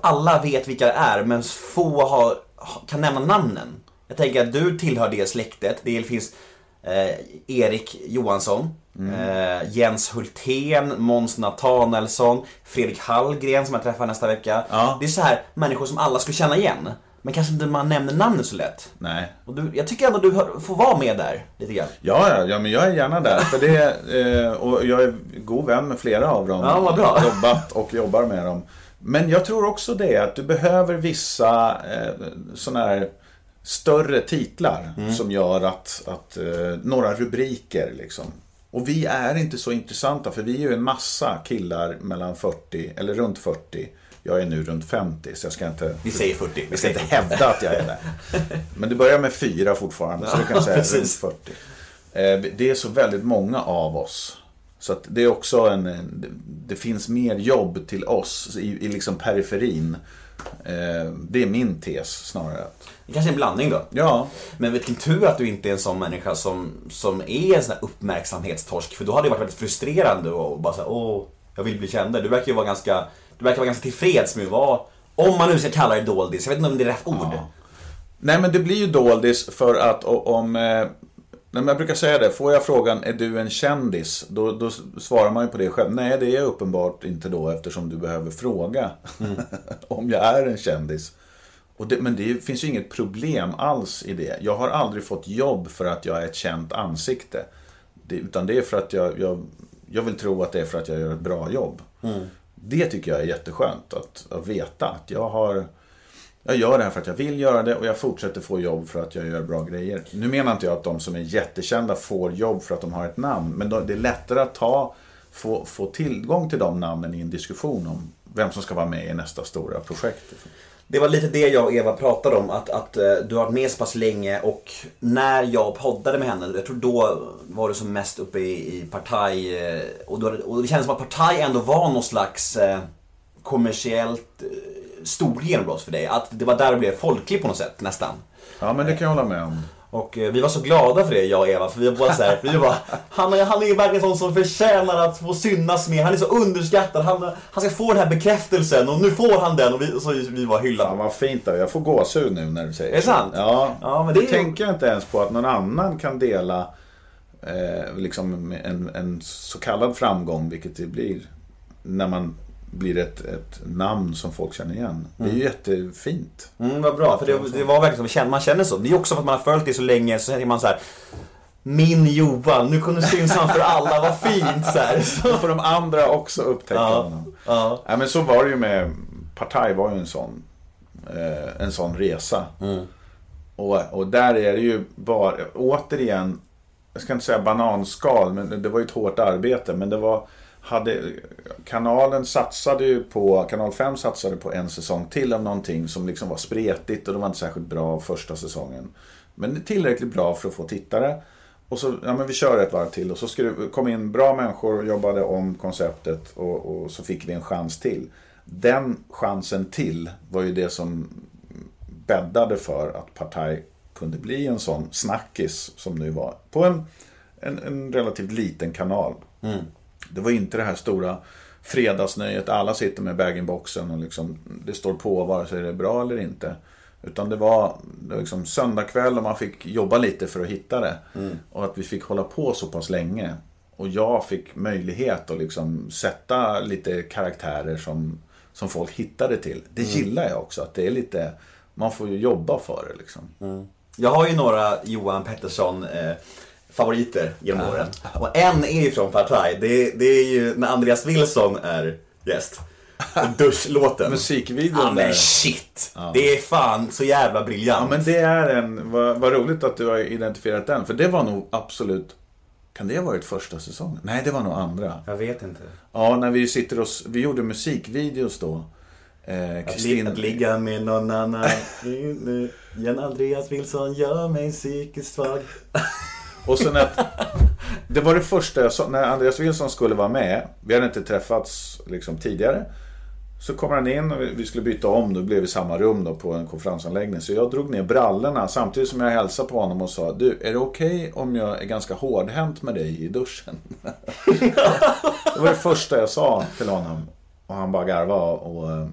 alla vet vilka det är, men få har, kan nämna namnen. Jag tänker att du tillhör det släktet. Det finns eh, Erik Johansson, eh, Jens Hultén, Måns Nathanaelsson, Fredrik Hallgren som jag träffar nästa vecka. Ja. Det är så här människor som alla skulle känna igen. Men kanske inte man nämner namnet så lätt. Nej. Och du, jag tycker ändå du hör, får vara med där lite grann. Ja, ja, ja, men jag är gärna där. För det, eh, och jag är god vän med flera av dem. Ja, vad bra. Jobbat och jobbar med dem. Men jag tror också det att du behöver vissa eh, sådana här större titlar som gör att, att eh, några rubriker liksom. Och vi är inte så intressanta för vi är ju en massa killar mellan 40 eller runt 40. Jag är nu runt 50 så jag ska inte Vi säger 40. jag ska inte hävda att jag är det. Men det börjar med fyra fortfarande, så du kan säga runt precis. 40. Eh, Det är så väldigt många av oss. Så att det är också en, det finns mer jobb till oss i, i liksom periferin. Eh, Det är min tes snarare. Det kanske är en blandning då. Ja, Men vilken tur att du inte är en sån människa som, som är en sån här uppmärksamhetstorsk. För då hade det varit väldigt frustrerande och bara såhär, åh, jag vill bli känd. Du verkar ju vara ganska, du verkar vara ganska tillfreds med att vara, om man nu ska kalla det doldis, jag vet inte om det är rätt ord. Nej men det blir ju doldis för att om... Nej, men jag brukar säga det, får jag frågan är du en kändis? Då, då svarar man ju på det själv. Nej det är jag uppenbart inte då eftersom du behöver fråga om jag är en kändis. Det, men det finns ju inget problem alls i det. Jag har aldrig fått jobb för att jag är ett känt ansikte. Det, utan det är för att jag, jag, jag vill tro att det är för att jag gör ett bra jobb. Det tycker jag är jätteskönt att, att veta. Att jag har jag gör det här för att jag vill göra det och jag fortsätter få jobb för att jag gör bra grejer. Nu menar inte jag att de som är jättekända får jobb för att de har ett namn. Men det är lättare att ta, få, få tillgång till de namnen i en diskussion om vem som ska vara med i nästa stora projekt. Det var lite det jag och Eva pratade om, att, att eh, du har varit med så pass länge och när jag poddade med henne, jag tror då var du som mest uppe i, i Partaj eh, och, då, och det kändes som att Partaj ändå var någon slags eh, kommersiellt eh, stor genombrott för dig. Att det var där det blev folkligt på något sätt, nästan. Ja, men det kan jag hålla med om. Och eh, vi var så glada för det, jag och Eva, för vi var bara så här, vi bara, han, är- han är verkligen sån som förtjänar att få synas med, han är så underskattad, han, han ska få den här bekräftelsen och nu får han den och vi, så vi var hyllade. Fan vad fint då. Jag får gåshud nu när du säger Är det sant? Ja, Ja, men det, det är tänker jag inte ens på att någon annan kan dela eh, liksom en, en så kallad framgång, vilket det blir när man blir ett, ett namn som folk känner igen. Det är ju jättefint. Mm, vad bra, för det, det var verkligen känner, man känner så. Det är också för att man har följt det så länge, så tänker man så här. Min Johan, nu kunde syns han för alla, vad fint så här. Så, får de andra också upptäcka Ja, honom. ja. Nej, men så var det ju med Partaj var ju en sån, eh, en sån resa. Och, och där är det ju bara, återigen, jag ska inte säga bananskal, men det var ju ett hårt arbete. Men det var, hade, kanalen satsade ju på, kanal 5 satsade på en säsong till av någonting som liksom var spretigt och det var inte särskilt bra första säsongen. Men tillräckligt bra för att få tittare. Och så, ja men vi kör ett varv till och så skrev, kom in bra människor och jobbade om konceptet och, och så fick vi en chans till. Den chansen till var ju det som bäddade för att Partaj kunde bli en sån snackis som nu var. På en, en, en relativt liten kanal. Mm. Det var inte det här stora fredagsnöjet. Alla sitter med bag-in-boxen och liksom, det står på vare sig det är bra eller inte. Utan det var, liksom söndagkväll och man fick jobba lite för att hitta det. Och att vi fick hålla på så pass länge. Och jag fick möjlighet att liksom sätta lite karaktärer som, som folk hittade till. Det gillar jag också. Att det är lite, man får ju jobba för det liksom. Jag har ju några Johan Pettersson eh, favoriter genom åren. Och en är ju från Partaj. Det, det är ju när Andreas Wilson är gäst. Duschlåten. Musikvideon Ja men shit! Det är fan så jävla briljant. Ja men det är en, vad, vad roligt att du har identifierat den. För det var nog absolut, kan det ha varit första säsongen? Nej det var nog andra. Jag vet inte. Ja, när vi sitter och, vi gjorde musikvideos då. Eh, Att, li- Kristin, att ligga med någon annan. Jan Andreas Wilson gör mig psykiskt svag och sen att, det var det första jag sa, när Andreas Wilson skulle vara med, vi hade inte träffats liksom tidigare. Så kommer han in och vi- skulle byta om, då blev vi i samma rum då på en konferensanläggning. Så jag drog ner brallorna samtidigt som jag hälsade på honom och sa Du, är det okej om jag är ganska hårdhänt med dig i duschen? det var det första jag sa till honom. Och han bara garvade och, eh,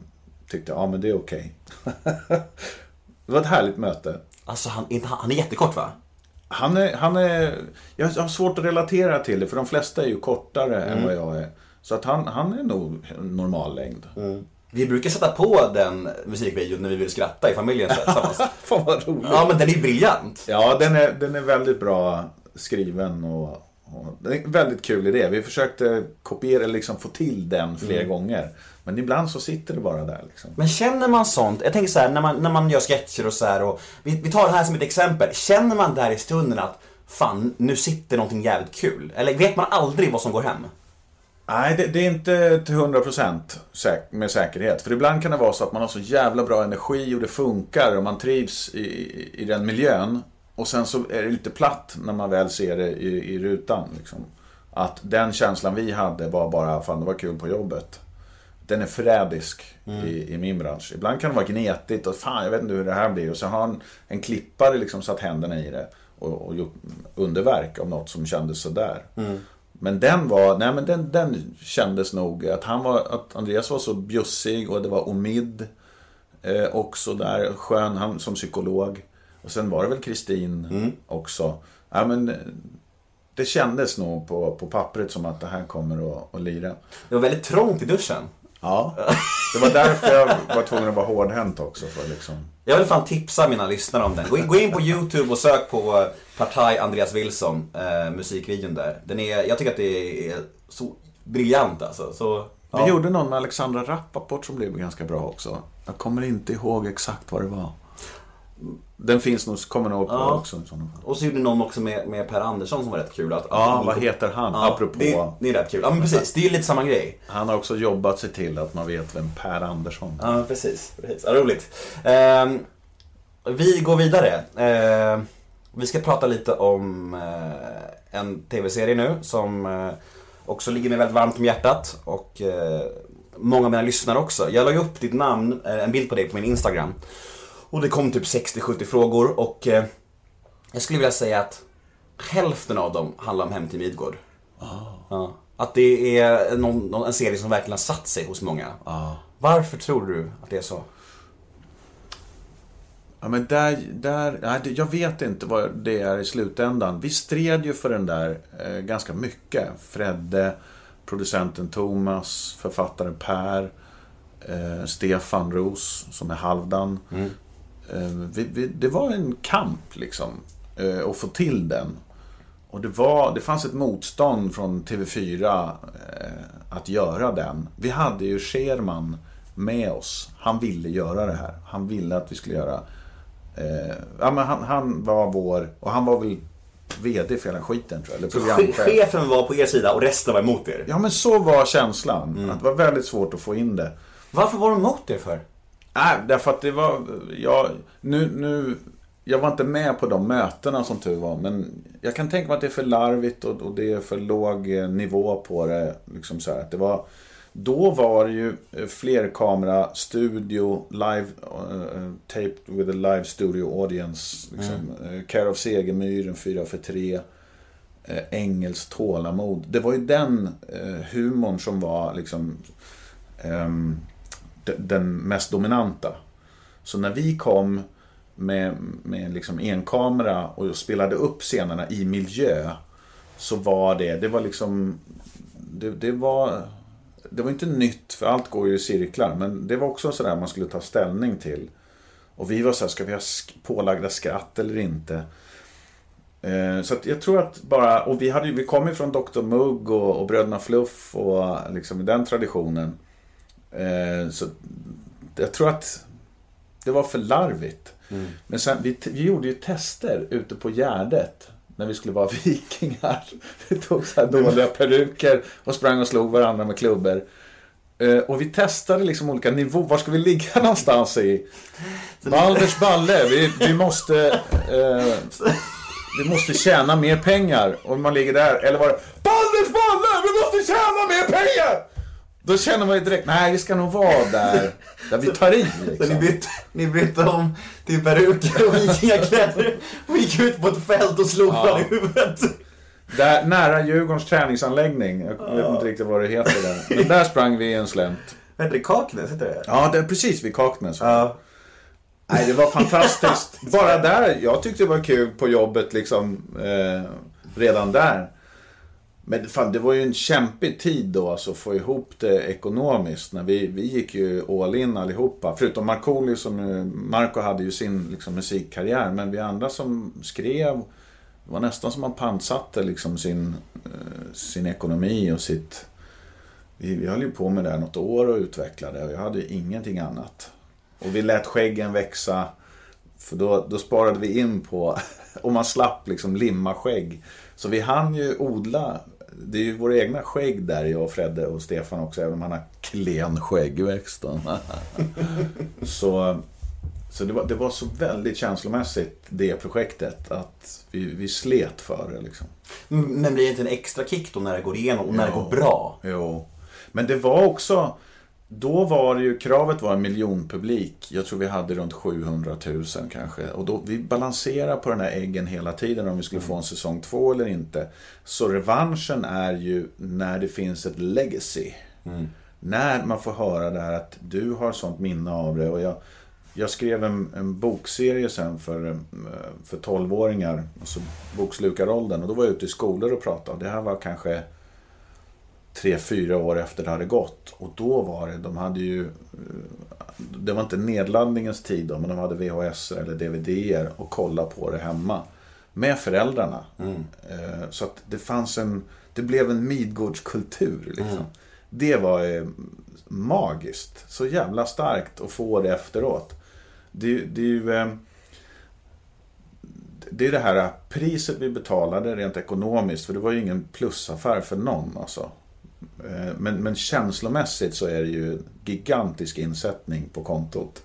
tyckte, ja men det är okej. det var ett härligt möte. Alltså han han är jättekort va? Han är, han är, jag har svårt att relatera till det för de flesta är ju kortare än vad jag är. Så att han, han är nog normal längd. Vi brukar sätta på den musikvideon när vi vill skratta i familjen tillsammans. Fan vad roligt. Ja men den är briljant. Ja, den är, den är väldigt bra skriven och, Och Det är en väldigt kul idé. Vi försökte kopiera, liksom få till den fler Mm. gånger. Men ibland så sitter det bara där liksom. Men känner man sånt, jag tänker så här, när man, när man gör sketcher och så här och vi, vi tar det här som ett exempel. Känner man där i stunden att fan, nu sitter någonting jävligt kul? Eller vet man aldrig vad som går hem? Nej, det, det är inte till 100% säk- med säkerhet. För ibland kan det vara så att man har så jävla bra energi och det funkar och man trivs i, i, i den miljön. Och sen så är det lite platt när man väl ser det i, i rutan. Liksom. Att den känslan vi hade var bara, fan det var kul på jobbet. Den är förrädisk i, i min bransch. Ibland kan det vara gnetigt och fan jag vet inte hur det här blir. Och så har en, en klippare liksom satt händerna i det och, och gjort underverk av något som kändes sådär. Men den var, nej men den, den kändes nog att han var, att Andreas var så bjussig och det var Omid eh, också där, skön, han som psykolog. Och sen var det väl Kristin också. Ja men eh, det kändes nog på, på pappret som att det här kommer att, att lira. Det var väldigt trångt i duschen. Ja, det var därför jag var tvungen att vara hårdhänt också. För liksom. Jag vill fan tipsa mina lyssnare om den. Gå in, gå in på YouTube och sök på eh, Partaj Andreas Wilson, eh, musikvideon där. Den är, jag tycker att det är så briljant alltså. Så, Vi ja. gjorde någon med Alexandra Rappaport som blev ganska bra också. Jag kommer inte ihåg exakt vad det var. Den finns nog, kommer nog upp Ja. också. i sådana fall. Och så gjorde någon också med, med Per Andersson som var rätt kul. Att, Ja, att- vad heter han? Ja, Apropå. Det, det är rätt kul. Ja men precis, det är lite samma grej. Han har också jobbat sig till att man vet vem Per Andersson är. Ja, precis. precis. Ja, roligt. Ehm, vi går vidare. Ehm, vi ska prata lite om eh, en tv-serie nu som eh, också ligger mig väldigt varmt om hjärtat. Och eh, många av mina lyssnare också. Jag la ju upp ditt namn, eh, en bild på dig på min Instagram. Och det kom typ 60-70 frågor och eh, jag skulle vilja säga att hälften av dem handlar om Hem till Midgård. Ja. Att det är någon, någon, en serie som verkligen har satt sig hos många. Varför tror du att det är så? Ja, men där, där, nej, jag vet inte vad det är i slutändan. Vi stred ju för den där eh, ganska mycket. Fredde, producenten Thomas, författaren Per, eh, Stefan Ros som är Halvdan. Eh, vi, vi, det var en kamp liksom, eh, att få till den. Och det, var, det fanns ett motstånd från TV4 eh, att göra den. Vi hade ju Scherman med oss. Han ville göra det här. Han ville att vi skulle göra... Eh, ja, men han, han var vår... Och han var väl VD för hela skiten tror jag. Eller programchef. Chefen var på er sida och resten var emot er. Ja men så var känslan. Att det var väldigt svårt att få in det. Varför var de emot er för? Nej, därför att det var... Jag, nu, nu, jag var inte med på de mötena som tur var. Men jag kan tänka mig att det är för larvigt och, och det är för låg eh, nivå på det. Liksom så här, att det var, då var det ju eh, flerkamera, studio, live, uh, taped with a live studio audience. Liksom. Eh, Care of Segemyhr, en 4 för 3 eh, engelskt tålamod. Det var ju den eh, humorn som var liksom de- den mest dominanta. Så när vi kom med, med liksom enkamera och spelade upp scenerna i miljö så var det, det var liksom, det, det var det var inte nytt, för allt går ju i cirklar, men det var också sådär man skulle ta ställning till. Och vi var så här, ska vi ha sk- pålagda skratt eller inte? Eh, Så att jag tror att bara, och vi, hade, vi kom ju från Dr Mugg och, och Bröderna Fluff och liksom i den traditionen. Eh, Så jag tror att det var för larvigt. Men sen, vi, vi gjorde ju tester ute på Gärdet. När vi skulle vara vikingar. Vi tog så här dåliga peruker och sprang och slog varandra med klubbor. Eh, Och vi testade liksom olika nivåer. Var ska vi ligga någonstans i? Balders balle. Vi, vi måste... Eh, vi måste tjäna mer pengar. Och man ligger där. Eller var det Balders balle! Vi måste tjäna mer pengar! Då känner man ju direkt, nej vi ska nog vara där, där vi tar i. Så ni Liksom. bytte, ni bytte om till peruker och vikingakläder och gick ut på ett fält och slog varandra i huvudet. Där, nära Djurgårdens träningsanläggning. Jag vet inte riktigt vad det heter där. Men där sprang vi i en slänt. Vad heter det? Kaknäs? Heter det? Ja, det är precis vid Kaknäs. Ja. Nej, det var fantastiskt. Bara där, jag tyckte det var kul på jobbet liksom. Eh, redan där. Men fan, det var ju en kämpig tid då alltså, att få ihop det ekonomiskt. När vi, vi gick ju all in allihopa. Förutom Markoolio som nu, Marco hade ju sin liksom, musikkarriär. Men vi andra som skrev Det var nästan som man pantsatte liksom sin, eh, sin ekonomi och sitt... Vi, vi höll ju på med det här något år och utvecklade och jag hade ju ingenting annat. Och vi lät skäggen växa. För då, då sparade vi in på... Och man slapp liksom limma skägg. Så vi hann ju odla. Det är ju våra egna skägg där, jag Fredde och Stefan också. Även om han har klen skäggväxt. så så det var, det var så väldigt känslomässigt, det projektet. Att vi, vi slet för det liksom. Men blir det inte en extra kick då när det går igenom och när det Ja. går bra? Jo. Men det var också... Då var det ju, kravet var en miljonpublik. Jag tror vi hade runt 700 000 kanske. Och då, vi balanserade på den här äggen hela tiden om vi skulle få en säsong två eller inte. Så revanschen är ju när det finns ett legacy. När man får höra det här att du har sånt minne av det. Och jag, jag skrev en, en bokserie sen för, eh, för 12-åringar. Alltså bokslukaråldern. Och då var jag ute i skolor och pratade. Det här var kanske tre, fyra år efter det hade gått. Och då var det, de hade ju, eh, det var inte nedladdningens tid då, men de hade VHS eller DVD-er och kolla på det hemma. Med föräldrarna. Eh, Så att det fanns en, det blev en Midgårdskultur liksom. Det var eh, magiskt. Så jävla starkt att få det efteråt. Det, det är ju... det är det här priset vi betalade rent ekonomiskt. För det var ju ingen plusaffär för någon. Alltså. Eh, Men, men känslomässigt så är det ju gigantisk insättning på kontot.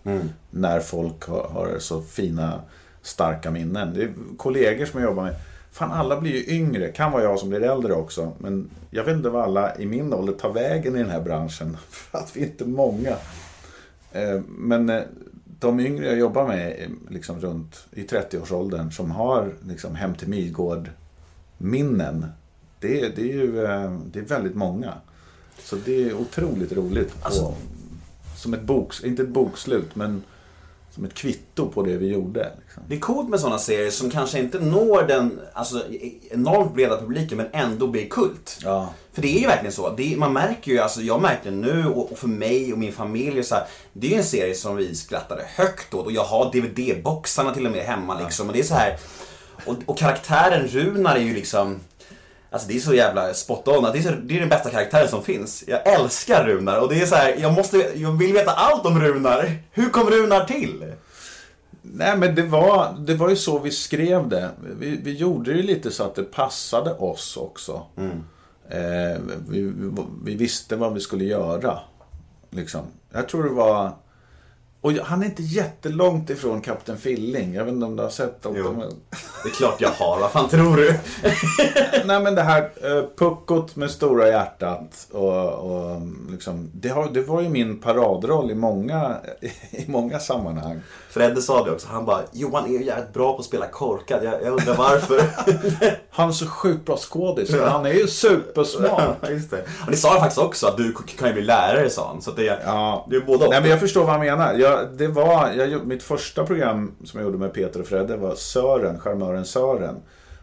När folk har, har så fina, starka minnen. Det är kollegor som jag jobbar med. Fan, alla blir ju yngre. Kan vara jag som blir äldre också. Men jag vet inte vad alla i min ålder tar vägen i den här branschen. För att vi är inte många. Eh, Men eh, de yngre jag jobbar med liksom runt i 30-årsåldern som har liksom Hem till Midgård minnen. Det, är- det är ju eh, det är väldigt många. Så det är otroligt roligt. På, Alltså- som ett boks, inte ett bokslut men som ett kvitto på det vi gjorde. Liksom. Det är coolt med sådana serier som kanske inte når den alltså, enormt breda publiken men ändå blir kult. Ja. För det är ju verkligen så. Är, man märker ju, alltså jag märker det nu och, och för mig och min familj och så här, Det är ju en serie som vi skrattade högt åt och jag har DVD-boxarna till och med hemma liksom. Och det är så här. Och, och karaktären Runar är ju liksom Alltså det är så jävla spot on. Det är, så, det är den bästa karaktären som finns. Jag älskar Runar och det är så här, jag måste, jag vill veta allt om Runar. Hur kom Runar till? Nej men det var, det var ju så vi skrev det. Vi, vi gjorde det lite så att det passade oss också. Eh, vi, vi, vi visste vad vi skulle göra. Liksom. Jag tror det var... Och han är inte jättelångt ifrån Kapten Filling. Jag vet inte om du har sett dem. Jo. Det är klart jag har, vad fan tror du? Nej men det här eh, puckot med stora hjärtat och, och liksom, det, har, det var ju min paradroll i många, i många sammanhang. Fredde sa det också, han bara Johan är ju jävligt bra på att spela korkad, jag, jag undrar varför. Han är så sjukt bra skådis, men han är ju supersmart. Ja, just det. Och det sa han faktiskt också, att du kan ju bli lärare sa han. Så det, Ja. det är både. Nej men jag förstår vad han menar. Jag, det var, jag, mitt första program som jag gjorde med Peter och Fredde var Sören, charmören Sören.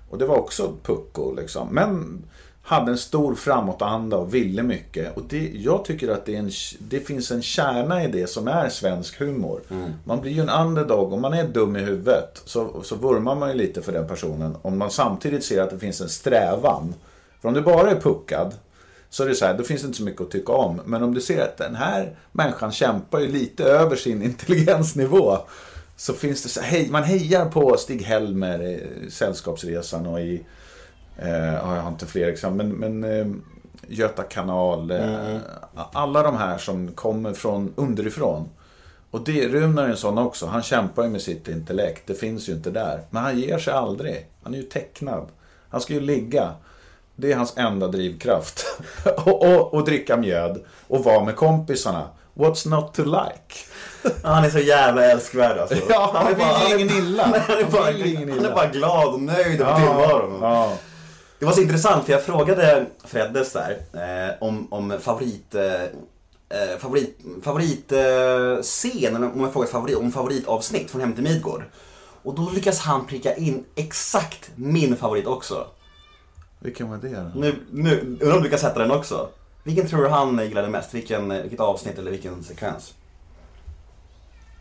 Och det var också pucko liksom. Men hade en stor framåtanda och ville mycket. Och det, jag tycker att det, en, det finns en kärna i det som är svensk humor. Man blir ju en underdog. Om man är dum i huvudet så, så vurmar man ju lite för den personen. Om man samtidigt ser att det finns en strävan. För om du bara är puckad så är det så här, då finns det inte så mycket att tycka om. Men om du ser att den här människan kämpar ju lite över sin intelligensnivå. Så finns det så hej, man hejar på Stig-Helmer i Sällskapsresan och i, eh, ja, jag har inte fler exempel, men, men eh, Göta kanal. Eh, Alla de här som kommer från underifrån. Och det, Runar är en sån också. Han kämpar ju med sitt intellekt. Det finns ju inte där. Men han ger sig aldrig. Han är ju tecknad. Han ska ju ligga. Det är hans enda drivkraft. och, och, och dricka mjöd. Och vara med kompisarna. What's not to like? Ja, Han är så jävla älskvärd alltså. Ja, han vill är- ingen illa. Nej, han, är bara, han är bara glad och nöjd över tillvaron. Ja. Det var så intressant för jag frågade Freddes där eh, om, om favorit... Eh, eh, favorit, favoritscen, eller om jag frågat favorit, om favoritavsnitt från Hem till Midgård. Och då lyckas han pricka in exakt min favorit också. Vilken var det då? Nu, nu, undrar om du kan sätta den också? Vilken tror du han gillade mest? Vilken, vilket avsnitt eller vilken sekvens?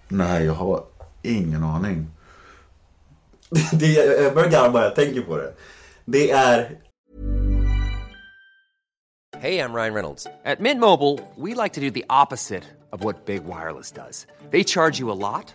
Nej, jag har ingen aning. det, jag börjar garva bara jag tänker på det. Det är Hey, I'm Ryan Reynolds. At Mint Mobile, we like to do the opposite of what Big Wireless does. They charge you a lot,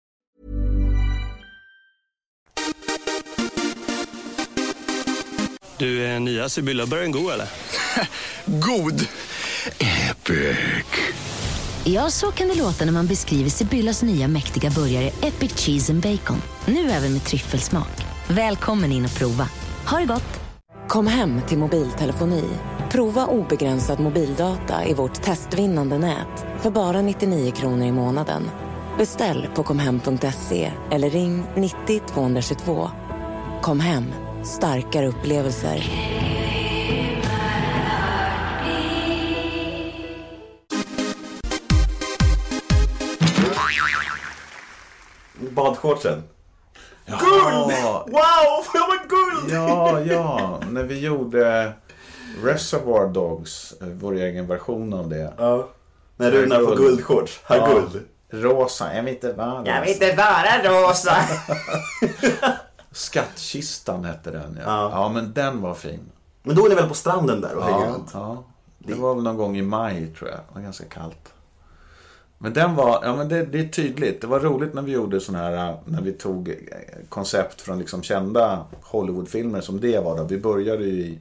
Du, är nya Sibylla-burgaren god eller? God! Epic! Ja, så kan det låta när man beskriver Sibyllas nya mäktiga burgare Epic Cheese and Bacon. Nu även med tryffelsmak. Välkommen in och prova. Ha det gott! Kom hem till mobiltelefoni. Prova obegränsad mobildata i vårt testvinnande nät för bara 99 kronor i månaden. Beställ på komhem.se eller ring 90 222. Kom hem, starkare upplevelser. badshortsen. Guld! Wow, får jag med guld? Ja, ja. När vi gjorde Reservoir Dogs, eh, vår egen version av det. Ja. När Runar får Guld. guldshorts. Har Ja. guld. Rosa, jag vill inte vara rosa. Jag vill inte vara rosa. Skattkistan hette den ja. Ja. ja. men den var fin. Men då är ni väl på stranden där och hänger Ja, runt? ja. Det var väl någon gång i maj tror jag. Det var ganska kallt. Men den var, ja men det, det är tydligt. Det var roligt när vi gjorde sån här, när vi tog eh, koncept från liksom kända Hollywoodfilmer som det var då. Vi började ju i,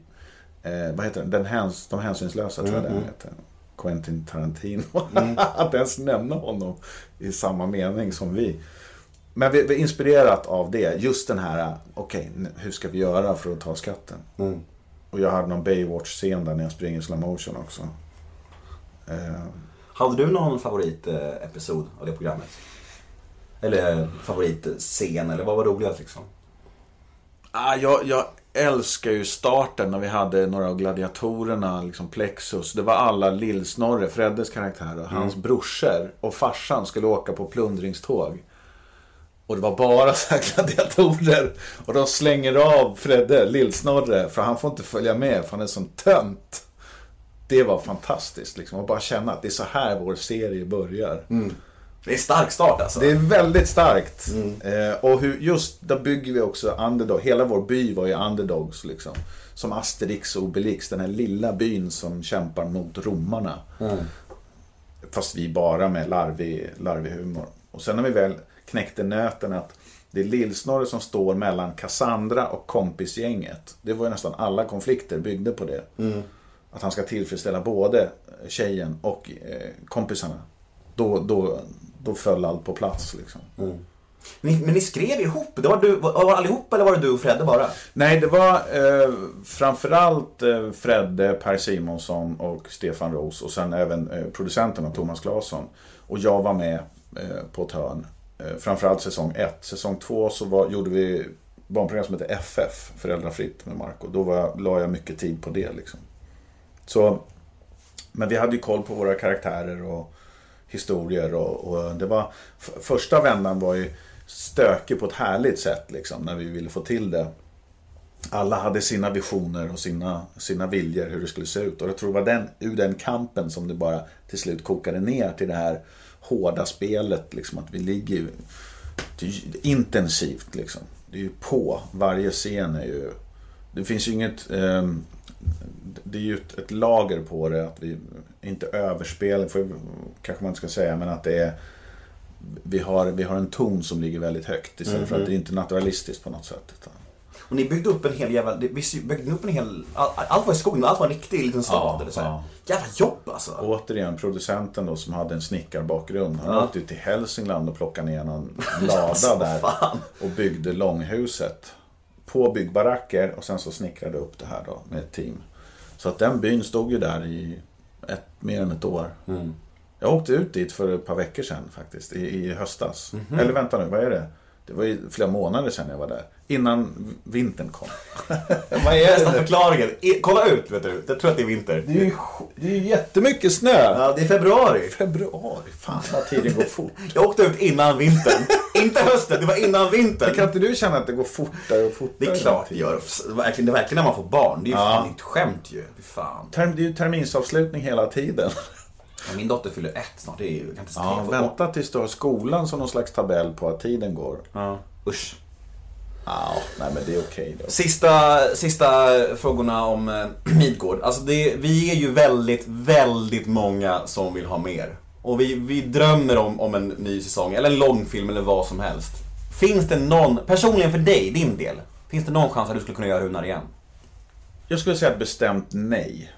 eh, vad heter den, den häns, De hänsynslösa tror jag den heter. Quentin Tarantino. Att ens nämna honom i samma mening som vi. Men vi, vi är inspirerat av det. Just den här, okej, n- hur ska vi göra för att ta skatten? Och jag hade någon Baywatch-scen där när jag springer i slow motion också. Eh, Hade du någon favoritepisod av det programmet? Eller favoritscen eller vad var roligast liksom? ah, jag, jag älskar ju starten när vi hade några av gladiatorerna, liksom Plexus. Det var alla Lill-Snorre, Freddes karaktär och hans brorsor och farsan skulle åka på plundringståg. Och det var bara så här gladiatorer. Och de slänger av Fredde, Lill-Snorre, för han får inte följa med för han är sån tönt. Det var fantastiskt liksom, att bara känna att det är så här vår serie börjar. Det är stark start alltså. Det är väldigt starkt. Eh, och hur, just där bygger vi också underdog. Hela vår by var ju underdogs liksom. Som Asterix och Obelix, den här lilla byn som kämpar mot romarna. Fast vi bara med larvig, larvig humor. Och sen när vi väl knäckte nöten att det är Lillsnorre som står mellan Cassandra och kompisgänget. Det var ju nästan alla konflikter byggde på det. Att han ska tillfredsställa både tjejen och eh, kompisarna. Då, då, då föll allt på plats liksom. Ni, men ni skrev ihop? Det var, du, var, allihop eller var det du och Fredde bara? Nej, det var eh, framförallt eh, Fredde, Per Simonsson och Stefan Roos och sen även eh, producenterna Thomas Claesson. Och jag var med eh, på ett hörn. Eh, framförallt säsong 1. Säsong 2 så var, gjorde vi barnprogram som heter FF, Föräldrafritt med Marco. Då var, la jag mycket tid på det liksom. Så, men vi hade ju koll på våra karaktärer och historier och, och det var första vändan var ju stökig på ett härligt sätt liksom när vi ville få till det. Alla hade sina visioner och sina, sina viljor hur det skulle se ut och jag tror det var den, ur den kampen som det bara till slut kokade ner till det här hårda spelet liksom att vi ligger ju intensivt liksom. Det är ju på, varje scen är ju det finns ju inget ehm, det är ju ett, ett lager på det att vi inte överspelar, jag- kanske man inte ska säga, men att det är vi har, vi har en ton som ligger väldigt högt istället för att det är inte naturalistiskt på något sätt. Utan, Och ni byggde upp en hel jävla... det- Vi byggde upp en hel... All, allt var i skogen, allt var en riktig liten stad. Ja, eller så ja. Jävla alltså. återigen, producenten då som hade en snickarbakgrund. Han åkte ut till Hälsingland och plockade ner någon lada där fan. och byggde långhuset. På byggbaracker och sen så snickrade upp det här då med ett team. Så att den byn stod ju där i ett, mer än ett år. Jag åkte ut dit för ett par veckor sedan faktiskt, i, i höstas. Eller vänta nu, vad är det? Det var ju flera månader sedan jag var där. Innan vintern kom. Vad är nästan förklaringen? I- Kolla ut, vet du. Jag tror att det är vinter. Det är ju, det är ju jättemycket snö. Ja, det är februari. Februari, fan vad tiden går fort. Jag åkte ut innan vintern. inte hösten, det var innan vintern. Kan inte du känna att det går fortare och fortare? Det är klart det gör. Verkligen, det är verkligen när man får barn. Det är ju fan inte ett skämt ju. Fan. Term, det är ju terminsavslutning hela tiden. Ja, Min dotter fyller ett snart. Det är ju, kan inte Ja, vänta tills du har skolan som någon slags tabell på att tiden går. Ja. Usch. Ja, nej men det är okej då. Sista, sista frågorna om eh, Midgård. Alltså det, vi är ju väldigt, väldigt många som vill ha mer. Och vi, vi drömmer om, om en ny säsong, eller en långfilm eller vad som helst. Finns det någon, personligen för dig, din del, finns det någon chans att du skulle kunna göra Runar igen? Jag skulle säga ett bestämt nej.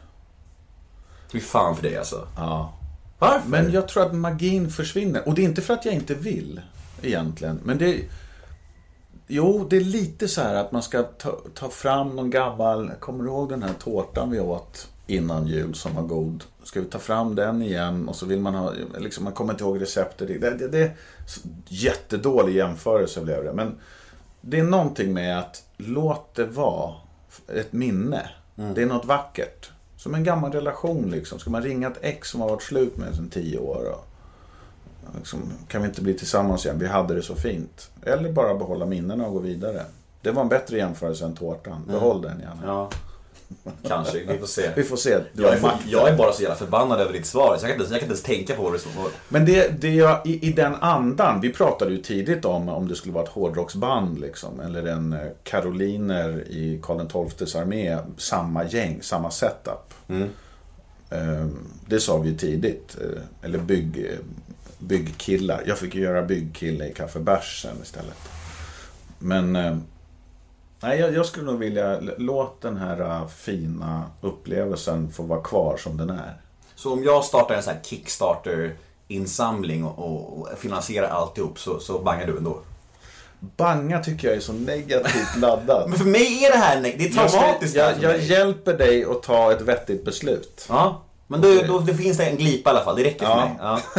Fy fan för dig alltså. Ja. Varför? Men jag tror att magin försvinner. Och det är inte för att jag inte vill, egentligen. Men det... Jo, det är lite så här att man ska ta, ta fram någon gammal... Kommer du ihåg den här tårtan vi åt innan jul som var god? Ska vi ta fram den igen? Och så vill man ha... Liksom, man kommer inte ihåg receptet. Det, det, det är jättedålig jämförelse blev det. Men det är någonting med att låt det vara ett minne. Det är något vackert. Som en gammal relation liksom. Ska man ringa ett ex som har varit slut med sedan tio år och liksom, kan vi inte bli tillsammans igen? Vi hade det så fint. Eller bara behålla minnena och gå vidare. Det var en bättre jämförelse än tårtan. Behåll den gärna. Ja. Kanske, vi får se. Vi får se. Du Jag är, jag är bara så jävla förbannad över ditt svar, så jag kan inte, jag kan inte ens tänka på vad det står. Men det, det jag, i, i den andan, vi pratade ju tidigt om om det skulle vara ett hårdrocksband liksom, eller en eh, karoliner i Karl XIIs armé, samma gäng, samma setup. Eh, Det sa vi ju tidigt, eh, eller bygg, eh, byggkillar. Jag fick ju göra byggkille i kaffebärsen istället. Men eh, nej, jag, jag skulle nog vilja, låt den här eh, fina upplevelsen få vara kvar som den är. Så om jag startar en sån här Kickstarter-insamling och, finansierar alltihop så, så bangar du ändå? Banga tycker jag är så negativt laddat. Men för mig är det här, det är Jag, traumatiskt. jag, jag mig. hjälper dig att ta ett vettigt beslut. Ja, men då, då, då finns det en glipa i alla fall, det räcker för Ja. mig. Ja.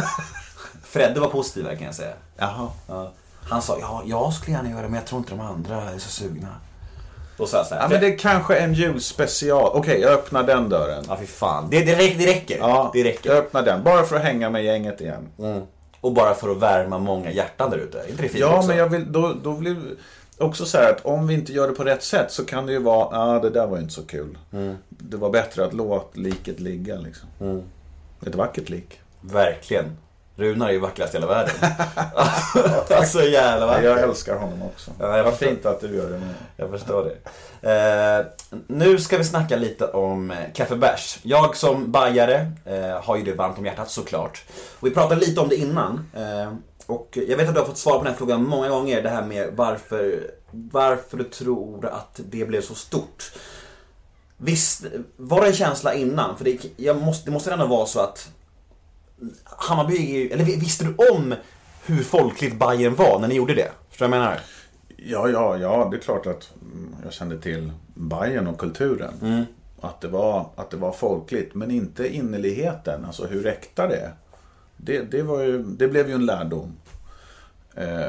Fredde var positiv kan jag säga. Jaha. Ja. Han sa, ja, jag skulle gärna göra det men jag tror inte de andra är så sugna. Då sa jag så här, Ja, men det är kanske en julspecial. Okej, jag öppnar den dörren. ja fy fan. Det, det, räcker, det räcker. Ja, det räcker. jag öppnar den. Bara för att hänga med gänget igen. Och bara för att värma många hjärtan där ute. Inte det fint Ja, också? men jag vill, då, då blir också så här att om vi inte gör det på rätt sätt så kan det ju vara, ah, det där var ju inte så kul. Det var bättre att låta liket ligga liksom. Ett vackert lik. Verkligen. Runar är ju vackrast i hela världen. alltså jävla vackert. Jag älskar honom också. Ja, jag Vad fint att du gör det med. Jag förstår det. Eh, nu ska vi snacka lite om eh, kaffebärs. Jag som bajare eh, har ju det varmt om hjärtat såklart. Och vi pratade lite om det innan. Eh, och jag vet att du har fått svar på den här frågan många gånger. Det här med varför, varför du tror att det blev så stort. Visst, var det en känsla innan? För det, jag måste, det måste ändå vara så att Hammarby, är ju- eller visste du om hur folkligt Bayern var när ni gjorde det? Förstår du vad jag menar? Ja, ja, ja, det är klart att mm, jag kände till Bayern och kulturen. Att, det var, att det var folkligt, men inte innerligheten, alltså hur äkta det är. Det, det, var ju, det blev ju en lärdom. Eh,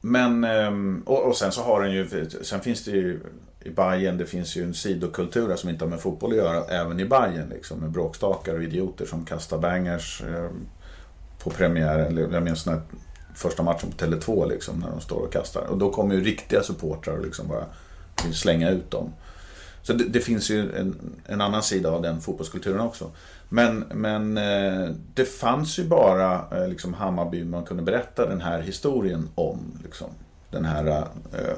men, ehm, och, och sen så har den ju, sen finns det ju i Bayern det finns ju en sidokultur som inte har med fotboll att göra, även i Bayern liksom, med bråkstakar och idioter som kastar bangers eh, på premiären. Jag minns när första matchen på Tele2 liksom, när de står och kastar. Och då kommer ju riktiga supportrar och liksom bara vill slänga ut dem. Så det, det finns ju en, en annan sida av den fotbollskulturen också. Men, men eh, det fanns ju bara eh, liksom Hammarby man kunde berätta den här historien om. Liksom. Den här eh,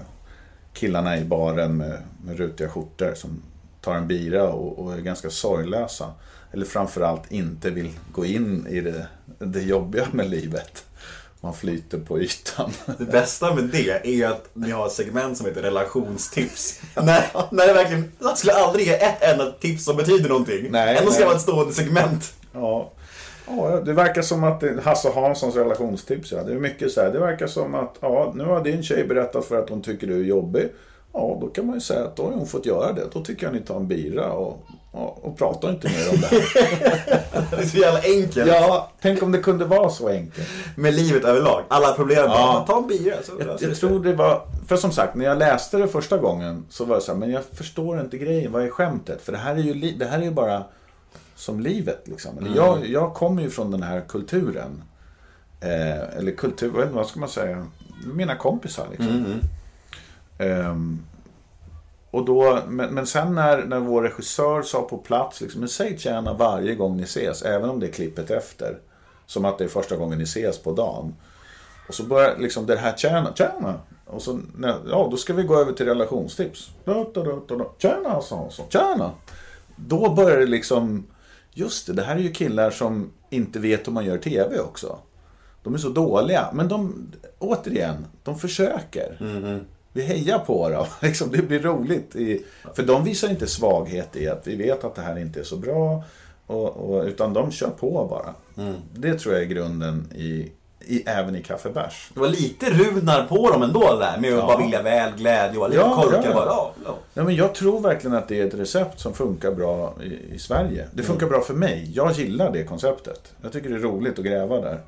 killarna i baren med, med rutiga skjortor som tar en bira och, och är ganska sorglösa. Eller framförallt inte vill gå in i det, det jobbiga med livet. Man flyter på ytan. Det bästa med det är att ni har ett segment som heter relationstips. när, när det verkligen, jag skulle aldrig ge ett enda tips som betyder någonting. Nej, Ändå ska det vara ett stående segment. Ja. Ja, det verkar som att det Hasse Hanssons relationstips. Ja. Det är mycket så här. Det verkar som att ja, nu har din tjej berättat för att hon tycker du är jobbig. Ja, då kan man ju säga att då har hon fått göra det. Då tycker jag ni tar en bira och, och, och pratar inte mer om det här. Det är så jävla enkelt. Ja, tänk om det kunde vara så enkelt. Med livet överlag. Alla problem. Ja. Ta en bira. Så Jag, jag tror det var, för som sagt, när jag läste det första gången så var det så här, men jag förstår inte grejen, vad är skämtet? För det här är ju, det här är ju bara som livet liksom. Eller jag, jag kommer ju från den här kulturen. Eh, eller kultur, vad ska man säga? Mina kompisar liksom. Ehm, och då, men, men sen när, när vår regissör sa på plats, liksom, men säg tjäna varje gång ni ses, även om det är klippet efter. Som att det är första gången ni ses på dagen. Och så börjar liksom det här tjäna, tjäna. Och så, ja då ska vi gå över till relationstips. Tjäna, sa hon så. Tjäna. Då börjar det liksom, just det, det här är ju killar som inte vet hur man gör TV också. De är så dåliga, men de, återigen, de försöker. Vi hejar på dem. Liksom, det blir roligt. I, för de visar inte svaghet i att vi vet att det här inte är så bra. Och, och, utan de kör på bara. Det tror jag är grunden i, i, även i kaffebärs. Det var lite Runar på dem ändå där. Med att Ja. bara vilja väl, glädje och lite Ja, korkad. ja. Bara, ja, ja. Ja, men jag tror verkligen att det är ett recept som funkar bra i, i Sverige. Det funkar bra för mig. Jag gillar det konceptet. Jag tycker det är roligt att gräva där.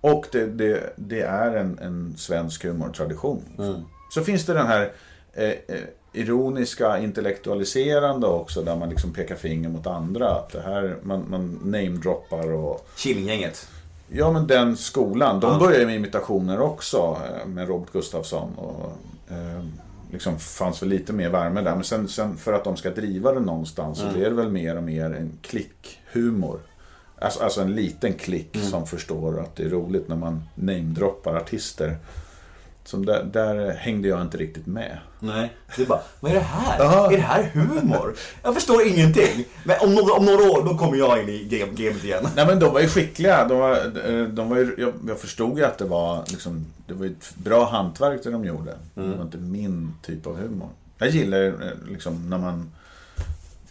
Och det, det, det är en, en svensk humortradition. Så finns det den här eh, eh, ironiska, intellektualiserande också, där man liksom pekar finger mot andra. Att det här, man, man namedroppar och... Killinggänget. Ja, men den skolan. De började ju med imitationer också eh, med Robert Gustafsson. Och, eh, liksom fanns väl lite mer värme där. Men sen, sen för att de ska driva det någonstans så blir det väl mer och mer en klickhumor. Alltså, alltså en liten klick som förstår att det är roligt när man namedroppar artister. Så där, där hängde jag inte riktigt med. Nej. Är bara, vad är det här? Är det här humor? Jag förstår ingenting. Men om några, om några år, då kommer jag in i game- gamet igen. Nej men de var ju skickliga. De var, eh, de var ju, jag, jag förstod ju att det var, liksom, det var ett bra hantverk det de gjorde. Det var inte min typ av humor. Jag gillar eh, liksom när man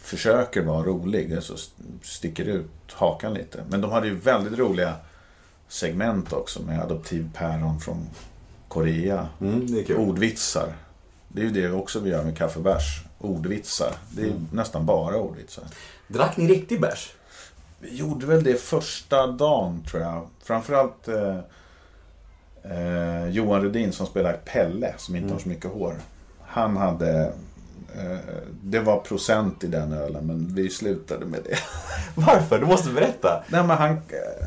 försöker vara rolig, så sticker ut hakan lite. Men de hade ju väldigt roliga segment också med adoptivpäron från Korea. Mm, det är. Ordvitsar. Det är ju det också vi gör med kaffebärs. Ordvitsar. Det är Mm. nästan bara ordvitsar. Drack ni riktig bärs? Vi gjorde väl det första dagen tror jag. Framförallt eh, eh, Johan Rudin som spelar Pelle, som inte har så mycket hår. Han hade... Eh, det var procent i den ölen, men vi slutade med det. Varför? Du måste berätta. Nej, men han... eh,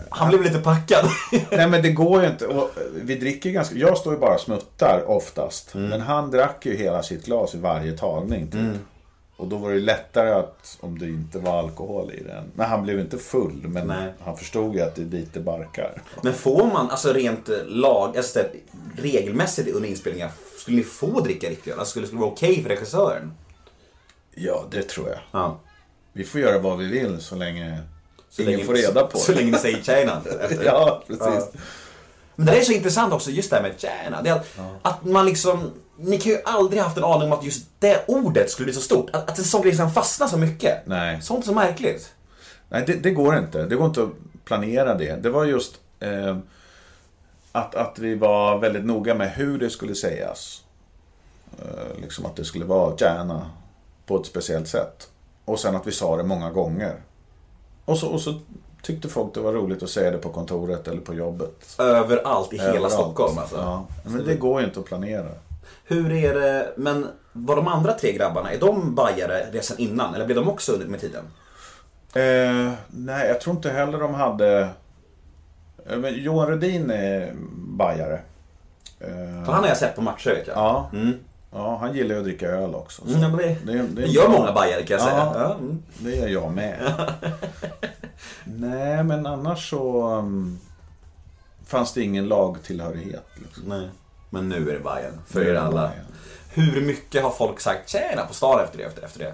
Han blev lite packad. Nej, men det går ju inte. Och eh, vi dricker ganska... Jag står ju bara och smuttar oftast. Men han drack ju hela sitt glas i varje tagning. Typ. Och då var det lättare att, om det inte var alkohol i den. Men han blev inte full, men Nej. han förstod ju att det är dit det barkar. Men får man, alltså rent lag, alltså, regelmässigt under inspelningar, skulle ni få dricka riktig öl? Alltså, skulle det vara okej för regissören? Ja, det tror jag. Ja. Vi får göra vad vi vill så länge Så ingen länge, får reda på Så det. länge ni säger China. Ja, precis. Ja. Men det är så intressant också, just det här med China. Det att, att man liksom, ni kan ju aldrig haft en aning om att just det ordet skulle bli så stort. Att, att en sån grej liksom fastnar så mycket. Nej. Sånt är så märkligt. Nej, det, det går inte. Det går inte att planera det. Det var just eh, att, att vi var väldigt noga med hur det skulle sägas. Eh, liksom att det skulle vara gärna på ett speciellt sätt. Och sen att vi sa det många gånger. Och så, och så tyckte folk det var roligt att säga det på kontoret eller på jobbet. Överallt i hela Överallt. Stockholm alltså. Ja, men det går ju inte att planera. Hur är det, men var de andra tre grabbarna, är de bajare redan innan? Eller blev de också med tiden? Eh, nej, jag tror inte heller de hade... Eh, men Johan Rudin är bajare. Eh, För han har jag sett på matcher vet jag. Ja. Mm. ja, han gillar ju att dricka öl också. så Mm, det, det, det, är gör bra. många bajare kan jag säga. Ja. Mm. Det gör jag med. nej, men annars så um, fanns det ingen lagtillhörighet. Liksom. Nej. Men nu är det Bajen för Nu er det alla. Bajen. Hur mycket har folk sagt tjena på stan efter det? Efter det?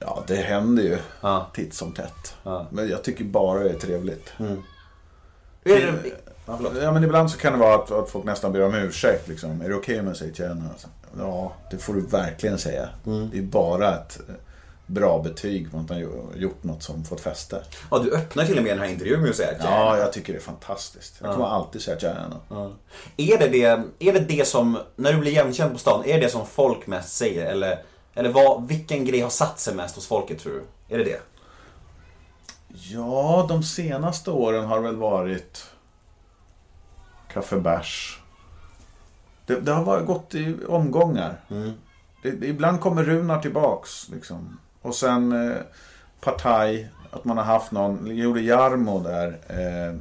Ja, det händer ju Ja. titt som tätt. Ja. Men jag tycker bara det är trevligt. Är det, ja. Ja, men ibland så kan det vara att, att folk nästan ber om ursäkt. Liksom. Är det okej om jag säger tjena? Alltså, Ja, det får du verkligen säga. Mm. Det är bara ett... bra betyg på att man har gjort något som fått fäste. Ja, du öppnar till och med den här intervjun med att säga Ja, jag tycker det är fantastiskt. Jag kommer alltid säga gärna. Är det det, är det det som, när du blir igenkänd på stan, är det det som folk mest säger? Eller, eller vad, vilken grej har satt sig mest hos folket tror du? Är det det? Ja, de senaste åren har väl varit kaffebärs. Det, det har varit gått i omgångar. Det, det, ibland kommer Runar tillbaks. Liksom. Och sen eh, Partaj, att man har haft någon, gjorde Jarmo där, eh,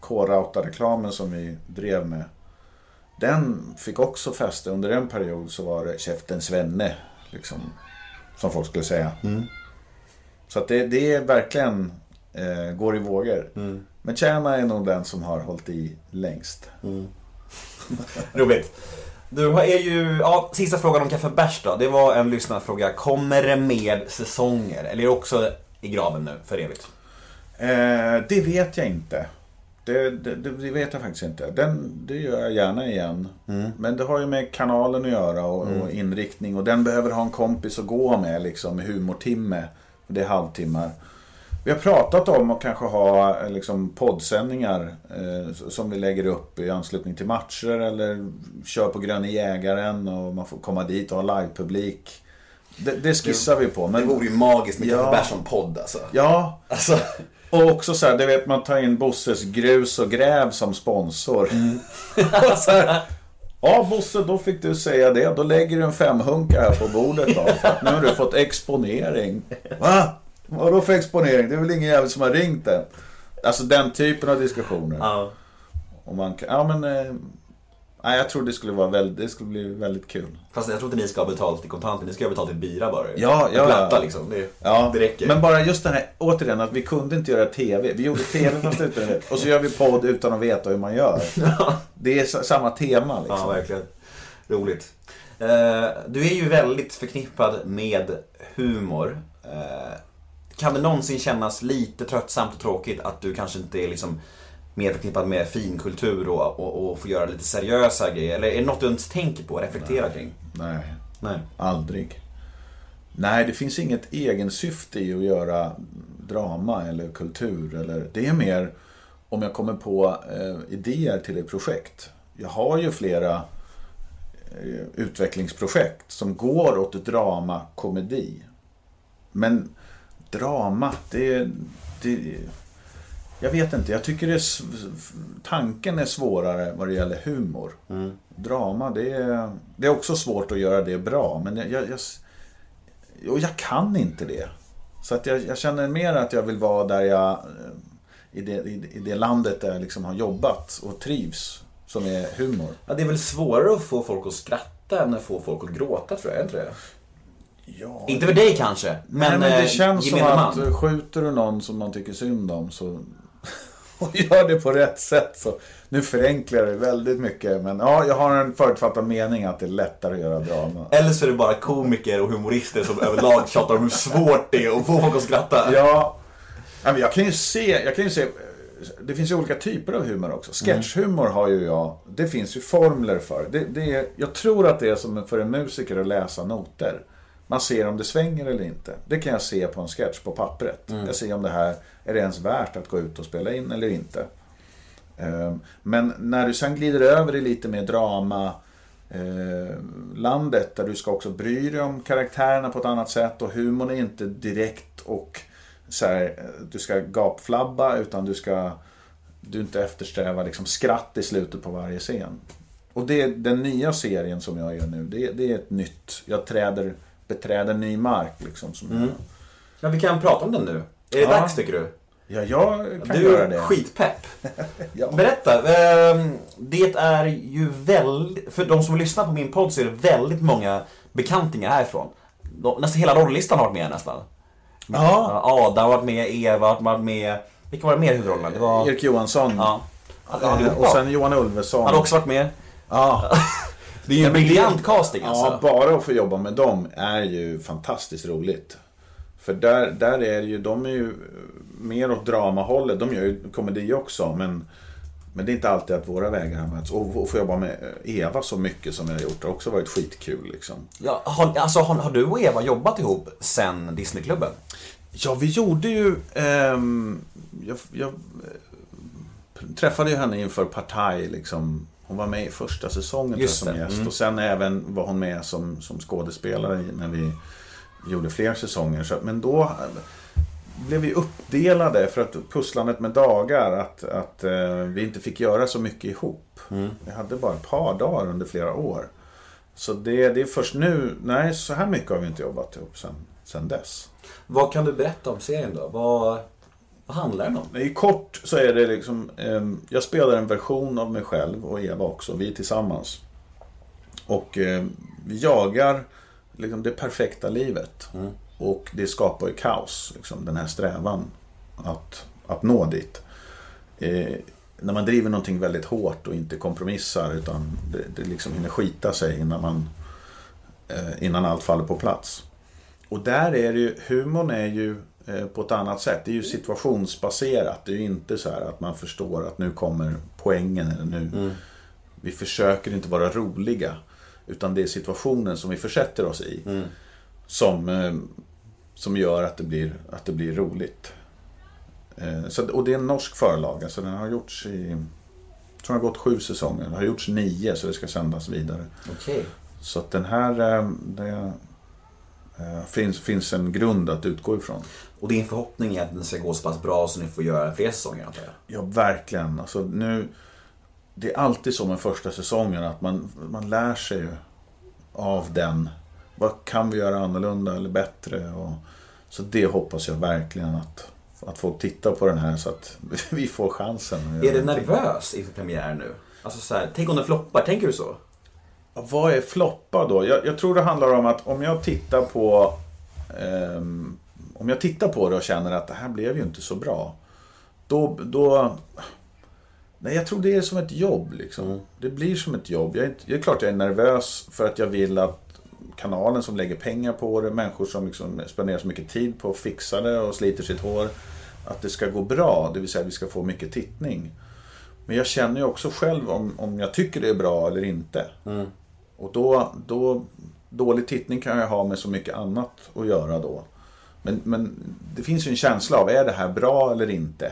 K-Rauta-reklamen som vi drev med. Den fick också fäste. Under en period så var det Käften Svenne, liksom, som folk skulle säga. Så att det, det är verkligen eh, går i vågor. Men Tjärna är nog den som har hållit i längst. Roligt. Du är ju, ja, sista frågan om Kaffe Bärs då. Det var en lyssnarfråga. Kommer det med säsonger? Eller är det också i graven nu för evigt? Eh, det vet jag inte. Det, det, det det vet jag faktiskt inte. Den, det gör jag gärna igen. Men det har ju med kanalen att göra och, och inriktning. Och den behöver ha en kompis att gå med liksom, med humortimme. Det är halvtimmar. Vi har pratat om att kanske ha eh, liksom, poddsändningar eh, som vi lägger upp i anslutning till matcher eller kör på Gröna Jägaren och man får komma dit och ha livepublik. Det, det skissar vi på. Men, Det vore ju magiskt med Ja. Kaffe Bärs som podd alltså. Ja, Alltså, och också så här, det vet man tar in Bosses grus och gräv som sponsor. Så här, ja Bosse, då fick du säga det. Då lägger du en femhunka här på bordet då. För att nu har du fått exponering. Va? Vadå för exponering? Det är väl ingen jävel som har ringt än. Alltså den typen av diskussioner. ja. Och man kan, ja men... Nej, jag tror det skulle vara väldigt, det skulle bli väldigt kul. Fast jag tror inte ni ska ha betalt i kontanter, ni ska ha betalt i bira bara. Ja, ja, platta liksom. Det, Ja, det räcker. Men bara just den här, återigen, att vi kunde inte göra TV. Vi gjorde TV fast utan det. Och så gör vi podd utan att veta hur man gör. Det är sa- samma tema liksom. Ja, verkligen. Roligt. Eh, du är ju väldigt förknippad med humor. Eh, kan det någonsin kännas lite tröttsamt och tråkigt att du kanske inte är liksom mer förknippad med finkultur och, och, och får göra lite seriösa grejer? Eller är det något du ens tänker på och reflekterar kring? Nej, Nej. aldrig. Nej, det finns inget egensyfte i att göra drama eller kultur. Eller, det är mer om jag kommer på eh, idéer till ett projekt. Jag har ju flera eh, utvecklingsprojekt som går åt drama, komedi. Men drama, det, det... Jag vet inte, jag tycker det är, tanken är svårare vad det gäller humor. Drama, det är, det är också svårt att göra det bra. Men jag, jag, jag, och jag kan inte det. Så att jag, jag känner mer att jag vill vara där jag, eh, i det, i, det landet där jag liksom har jobbat och trivs. Som är humor. Ja, det är väl svårare att få folk att skratta än att få folk att gråta tror jag, inte det? Ja, Inte för dig kanske, men, Nej, men det eh, känns som att man. skjuter du någon som man tycker synd om så och gör det på rätt sätt så nu förenklar jag det väldigt mycket men ja, jag har en förutfattad mening att det är lättare att göra drama. Eller så är det bara komiker och humorister som överlag tjatar om hur svårt det är att få folk att skratta. Ja, men jag kan ju se, jag kan ju se det finns ju olika typer av humor också. Sketchhumor har ju jag, det finns ju formler för. Det, det är, jag tror att det är som för en musiker att läsa noter. Man ser om det svänger eller inte. Det kan jag se på en sketch på pappret. Jag ser om det här, är det ens värt att gå ut och spela in eller inte. Ehm, Men när du sen glider över i lite mer drama eh, landet där du ska också bry dig om karaktärerna på ett annat sätt och humorn är inte direkt och så här, eh, du ska gapflabba utan du ska du inte eftersträvar liksom skratt i slutet på varje scen. Och det, den nya serien som jag gör nu, det, det är ett nytt, jag träder, beträder ny mark liksom. Som jag, Ja, vi kan prata om den nu. Är det Ja. dags tycker du? ja, jag kan Du göra är det. skitpepp. Ja. Berätta. ehm, Det är ju väldigt, för de som lyssnar på min podd så är det väldigt många bekantingar härifrån. De- Nästan hela rolllistan har varit med nästan. Ja, Adam har varit med, Eva har varit med. Vilka var det mer i huvudrollerna? Det var... Erik Johansson. Ja. Eh, och sen Johan Ulveson. Han har också varit med. Ja. Det är ju en briljant casting Ja, alltså. bara att få jobba med dem är ju fantastiskt roligt. För där, där är det ju, de är ju mer åt dramahållet. De gör ju komedi också, men Men det är inte alltid att våra vägar har mötts. Och och få jobba med Eva så mycket som jag har gjort har också varit skitkul. Liksom. Ja, har, alltså, har, har du och Eva jobbat ihop sen Disneyklubben? Ja, vi gjorde ju... ehm, jag, jag träffade ju henne inför Partaj. Liksom. Hon var med i första säsongen Just som gäst. mm. Och sen även var hon med som, som skådespelare när vi gjorde fler säsonger. Så, men då eh, blev vi uppdelade för att pusslandet med dagar. Att, att eh, vi inte fick göra så mycket ihop. Vi hade bara ett par dagar under flera år. Så det, det är först nu, nej så här mycket har vi inte jobbat ihop sen, sen dess. Vad kan du berätta om serien då? Vad, vad handlar den om? I kort så är det liksom, ehm, jag spelar en version av mig själv och Eva också, vi tillsammans. Och ehm, vi jagar liksom det perfekta livet. Och det skapar ju kaos, liksom, den här strävan att, att nå dit. Eh, när man driver någonting väldigt hårt och inte kompromissar utan det, det liksom hinner skita sig innan, man, eh, innan allt faller på plats. Och där är det ju, humorn är ju eh, på ett annat sätt. Det är ju situationsbaserat. Det är ju inte så här att man förstår att nu kommer poängen. Eller nu. Vi försöker inte vara roliga. Utan det är situationen som vi försätter oss i. Som, eh, som gör att det blir, att det blir roligt. Eh, så, och det är en norsk förlaga. Så den har gjorts i... Jag tror den har gått sju säsonger. Det har gjorts nio så det ska sändas vidare. Okej. Så att den här... eh, Det, eh, finns, finns en grund att utgå ifrån. Och din förhoppning är att den ska gå så pass bra så ni får göra fler säsonger antar jag? Ja, verkligen. Alltså, nu, det är alltid så med första säsongen att man, man lär sig av den. Vad kan vi göra annorlunda eller bättre? Och, så det hoppas jag verkligen att, att folk tittar på den här så att vi får chansen. Är du någonting. nervös inför premiären nu? Alltså så här, tänk om den floppar, tänker du så? Ja, Vad är floppa då? Jag, jag tror det handlar om att om jag tittar på ehm, Om jag tittar på det och känner att det här blev ju inte så bra. Då, då Nej, jag tror det är som ett jobb liksom. Det blir som ett jobb. Jag är, inte, det är klart jag är nervös för att jag vill att kanalen som lägger pengar på det, människor som liksom spenderar så mycket tid på att fixa det och sliter sitt hår. Att det ska gå bra, det vill säga att vi ska få mycket tittning. Men jag känner ju också själv om, om jag tycker det är bra eller inte. Och då, då, dålig tittning kan jag ha med så mycket annat att göra då. Men, men det finns ju en känsla av, är det här bra eller inte?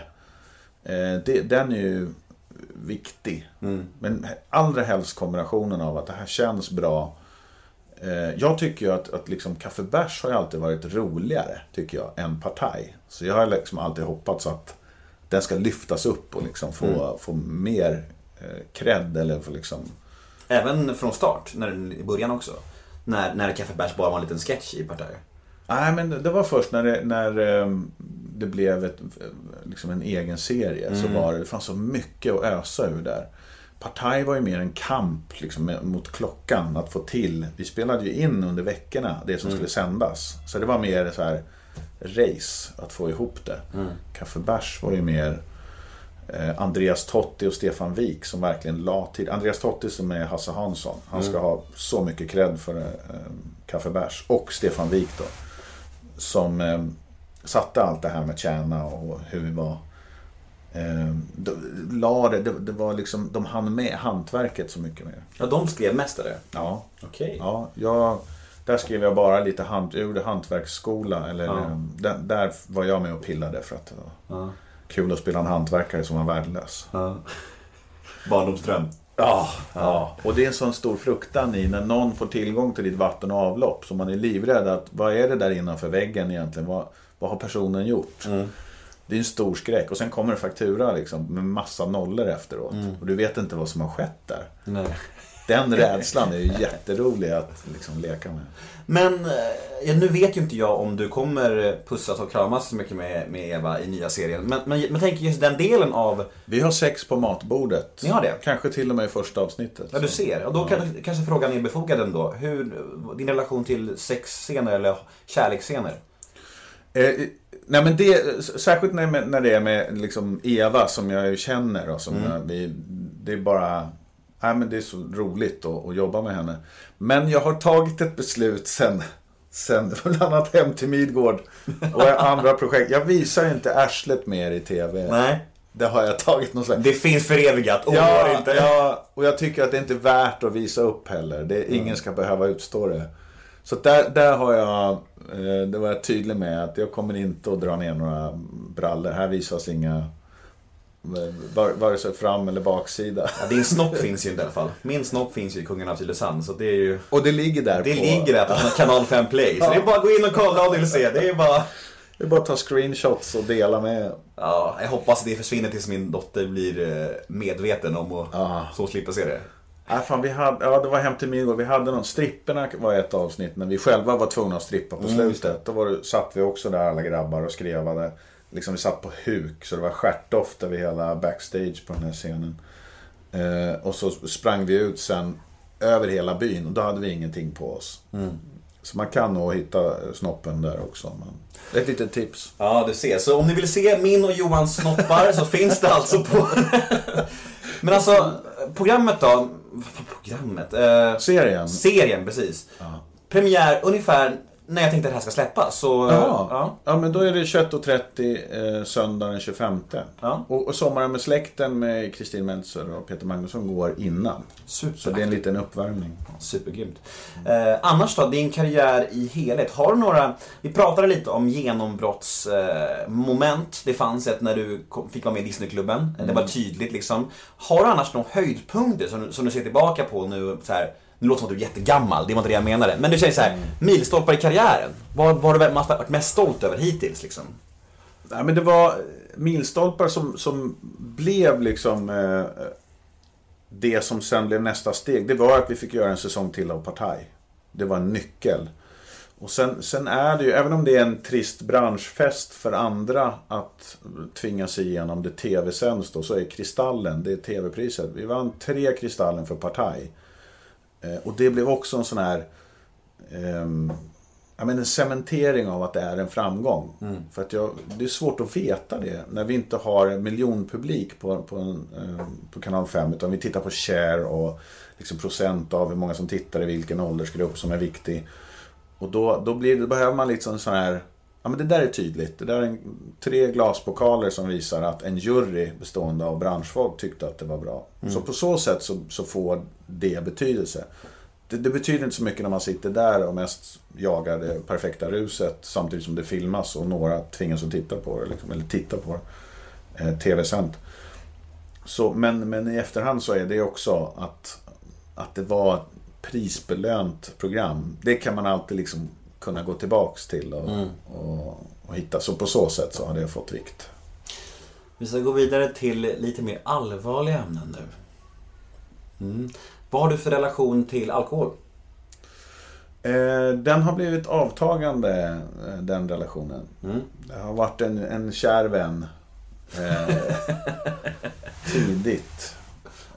Eh, det, den är ju viktig. Men allra helst kombinationen av att det här känns bra. Eh, jag tycker ju att, att liksom kaffebärs har ju alltid varit roligare, tycker jag, än partaj. Så jag har liksom alltid hoppats att den ska lyftas upp och liksom få, få mer eh, cred eller få liksom Även från start, när, i början också. När, när Kaffebärs bara var en liten sketch i Partaj. Nej, men det var först när det, när ehm, det blev ett, liksom en egen serie. Så var det, det fanns så mycket att ösa ur där. Partaj var ju mer en kamp liksom, mot klockan att få till. Vi spelade ju in under veckorna det som skulle sändas. Så det var mer så här race att få ihop det. Kaffebärs var ju mer eh, Andreas Totti och Stefan Wik som verkligen la tid. Andreas Totti som är Hasse Hansson. Han ska ha så mycket cred för eh, Kaffebärs. Och Stefan Wik då. Som eh, satte allt det här med tjäna och hur vi var. Eh, de, det, det, var liksom, de hann med hantverket så mycket mer. Ja, de skrev mest av det. Ja, Okej. ja jag, där skrev jag bara lite hant, jag gjorde hantverksskola. Eller, Ja. eh, där, där var jag med och pillade för att det var kul att spela en hantverkare som var värdelös. Barndomsdröm. Ja, ja, och det är en sån stor fruktan i när någon får tillgång till ditt vatten och avlopp. Så man är livrädd att vad är det där innanför väggen egentligen? Vad, vad har personen gjort? Det är en stor skräck. Och sen kommer det faktura liksom, med massa nollor efteråt. Och du vet inte vad som har skett där. Nej. Den rädslan är ju jätterolig att liksom leka med. Men eh, nu vet ju inte jag om du kommer pussas och kramas så mycket med, med Eva i nya serien. Men, men, men tänk just den delen av... Vi har sex på matbordet. Ni har det? Kanske till och med i första avsnittet. Ja, du ser. Och då kan, kanske frågan är befogad ändå. Hur, din relation till sexscener eller kärleksscener? Eh, nej men det, särskilt när, när det är med liksom Eva som jag ju känner och som jag, vi, det är bara, nej men det är så roligt att, att jobba med henne. Men jag har tagit ett beslut sen, sen bland annat Hem till Midgård och andra projekt. Jag visar inte arslet mer i TV. Nej. det har jag tagit någon slags... Det finns förevigat, oroa Ja, inte. ja, och jag tycker att det inte är värt att visa upp heller. Det, Ingen ska behöva utstå det. Så där, där har jag, eh, det var jag tydlig med att jag kommer inte att dra ner några brallor. Här visas inga, vare sig fram eller baksida. Ja, din snopp finns ju inte i alla fall. Min snopp finns ju i Kungen av Tylösand, så det är ju... Och det ligger där Det på... ligger där på kanal 5 play. Så det är bara att gå in och kolla om du vill se. Det är bara... Det är bara att ta screenshots och dela med. Ja, jag hoppas att det försvinner tills min dotter blir eh, medveten om och Ja. så slipper se det. Nej, fan, vi hade, ja, det var Hem till Midgård. Vi hade någon, stripperna var ett avsnitt när vi själva var tvungna att strippa på slutet. Då var satt vi också där alla grabbar och skrevade. Liksom vi satt på huk så det var stjärtdoft över hela backstage på den här scenen. Eh, och så sprang vi ut sen över hela byn och då hade vi ingenting på oss. Så man kan nog hitta snoppen där också. Men ett litet tips. Ja, du ser. Så om ni vill se min och Johans snoppar så finns det alltså på... Men alltså, programmet då? Programmet? Eh, Serien? serien, precis. Premiär ungefär när jag tänkte att det här ska släppas. Så, Ja. ja. ja, men då är det 21.30 eh, söndag den 25. Ja. Och, och Sommaren med släkten med Kristin Meltzer och Peter Magnusson går innan. Super. Så det är en liten uppvärmning. Supergrymt. Eh, annars då, din karriär i helhet. Har du några, vi pratade lite om genombrottsmoment. Eh, det fanns ett när du kom, fick vara med i Disneyklubben. Det var tydligt liksom. Har du annars några höjdpunkter som, som du ser tillbaka på nu? Så här, nu låter det som att du är jättegammal, det var inte det jag menade. Men du säger så här, milstolpar i karriären. Vad vad har du varit mest stolt över hittills liksom? Nej, men det var milstolpar som, som blev liksom eh, det som sen blev nästa steg. Det var att vi fick göra en säsong till av Partaj. Det var en nyckel. Och sen, sen är det ju, även om det är en trist branschfest för andra att tvinga sig igenom det tv-sänds då, så är Kristallen, det är tv-priset. Vi vann tre Kristallen för Partaj. Eh, och det blev också en sån här ehm, ja, men en cementering av att det är en framgång. För att jag, det är svårt att veta det när vi inte har en miljonpublik på, på, en, eh, på kanal 5. Utan vi tittar på share och liksom procent av hur många som tittar i vilken åldersgrupp som är viktig. Och då, då, blir, då behöver man liksom sån här Ja men det där är tydligt. Det där är en, tre glaspokaler som visar att en jury bestående av branschfolk tyckte att det var bra. Så på så sätt så, så får det betydelse. Det, det betyder inte så mycket när man sitter där och mest jagar det perfekta ruset samtidigt som det filmas och några tvingas att titta på det. Liksom, eller titta på det. Eh, Tv-sänt. Men, men i efterhand så är det också att, att det var ett prisbelönt program. Det kan man alltid liksom kunna gå tillbaks till och, och, och hitta. Så på så sätt så har det fått vikt. Vi ska gå vidare till lite mer allvarliga ämnen nu. Mm. Vad har du för relation till alkohol? Eh, den har blivit avtagande, eh, den relationen. Det har varit en, en kär vän. Eh, tidigt.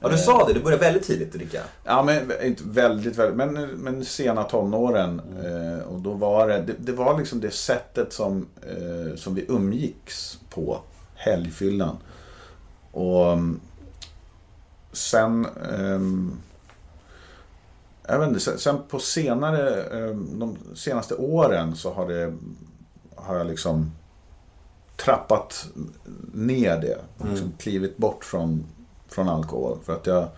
Ja, du sa det. Du började väldigt tidigt dricka. Ja, men inte väldigt, väldigt men, men sena tonåren. Eh, och då var det, det, det var liksom det sättet som, eh, som vi umgicks på. Helgfyllan. Och mm, sen... ehm, jag vet inte, sen, på senare, ehm, de senaste åren så har det, har jag liksom trappat ner det. Liksom klivit bort från, från alkohol. För att jag,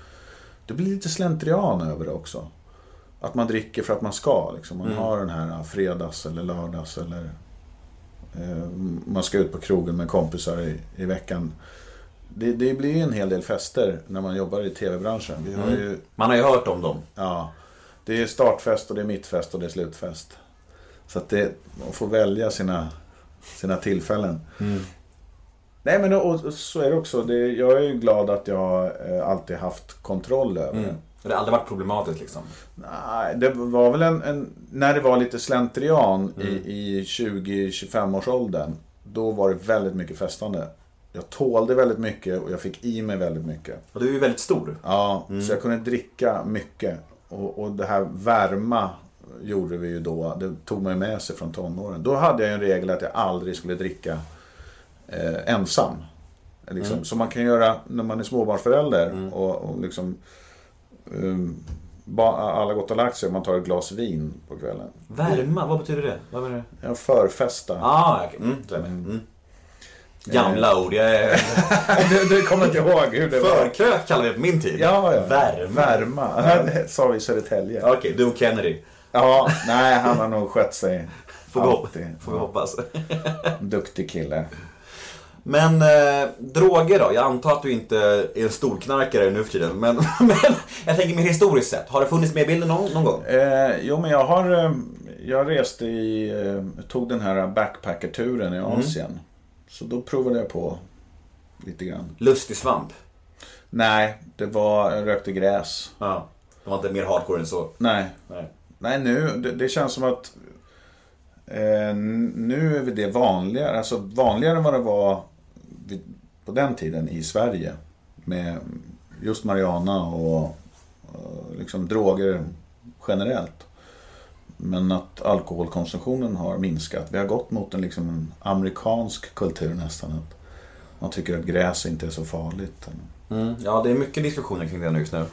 det blir lite slentrian över det också. Att man dricker för att man ska. Liksom. Man har den här fredags eller lördags eller eh, man ska ut på krogen med kompisar i, i veckan. Det, det blir ju en hel del fester när man jobbar i tv-branschen. Vi har ju, Man har ju hört om dem. ja, det är startfest och det är mittfest och det är slutfest. Så att det, man får välja sina, sina tillfällen. Nej men och, och så är det också. Det, jag är ju glad att jag eh, alltid haft kontroll över det. Det har aldrig varit problematiskt liksom. Nej, det var väl en, en när det var lite slentrian i, i 20-25 års åldern. Då var det väldigt mycket festande. Jag tålde väldigt mycket och jag fick i mig väldigt mycket. Och du är ju väldigt stor. Ja, så jag kunde dricka mycket. Och, och det här värma gjorde vi ju då. Det tog man ju med sig från tonåren. Då hade jag ju en regel att jag aldrig skulle dricka eh, ensam. Liksom. Som man kan göra när man är småbarnsförälder. Och, och liksom, um, alla gått och lagt sig och man tar ett glas vin på kvällen. Värma, vad betyder det? Vad menar du? Jag förfesta. Ah, okej. Mm, mm. Gamla ord. Jag är... Du, du kommer inte ihåg hur det var? Förkrök kallade vi det på min tid. Ja, ja. Värma. Värma. Ja, det sa vi i Södertälje. Okej, du och Kennedy. Ja, nej han har nog skött sig. Får vi, får vi hoppas. Duktig kille. Men eh, droger då? Jag antar att du inte är en storknarkare nu för tiden. Men, men jag tänker mer historiskt sett. Har det funnits med i bilden någon, någon gång? Eh, jo, men jag har... Eh, jag reste i... Eh, tog den här backpackerturen i Asien. Så då provade jag på lite grann. Lustig svamp. Nej, det var... Jag rökte gräs. Ja. Det var inte mer hardcore än så. Nej. Nej. Nej, nu... Det, det känns som att... Eh, nu är det vanligare. Alltså vanligare än vad det var på den tiden i Sverige. Med just marijuana och, eh, liksom droger generellt. Men att alkoholkonsumtionen har minskat. Vi har gått mot en liksom amerikansk kultur nästan. Att man tycker att gräs inte är så farligt. Mm, ja, det är mycket diskussioner kring det just nu.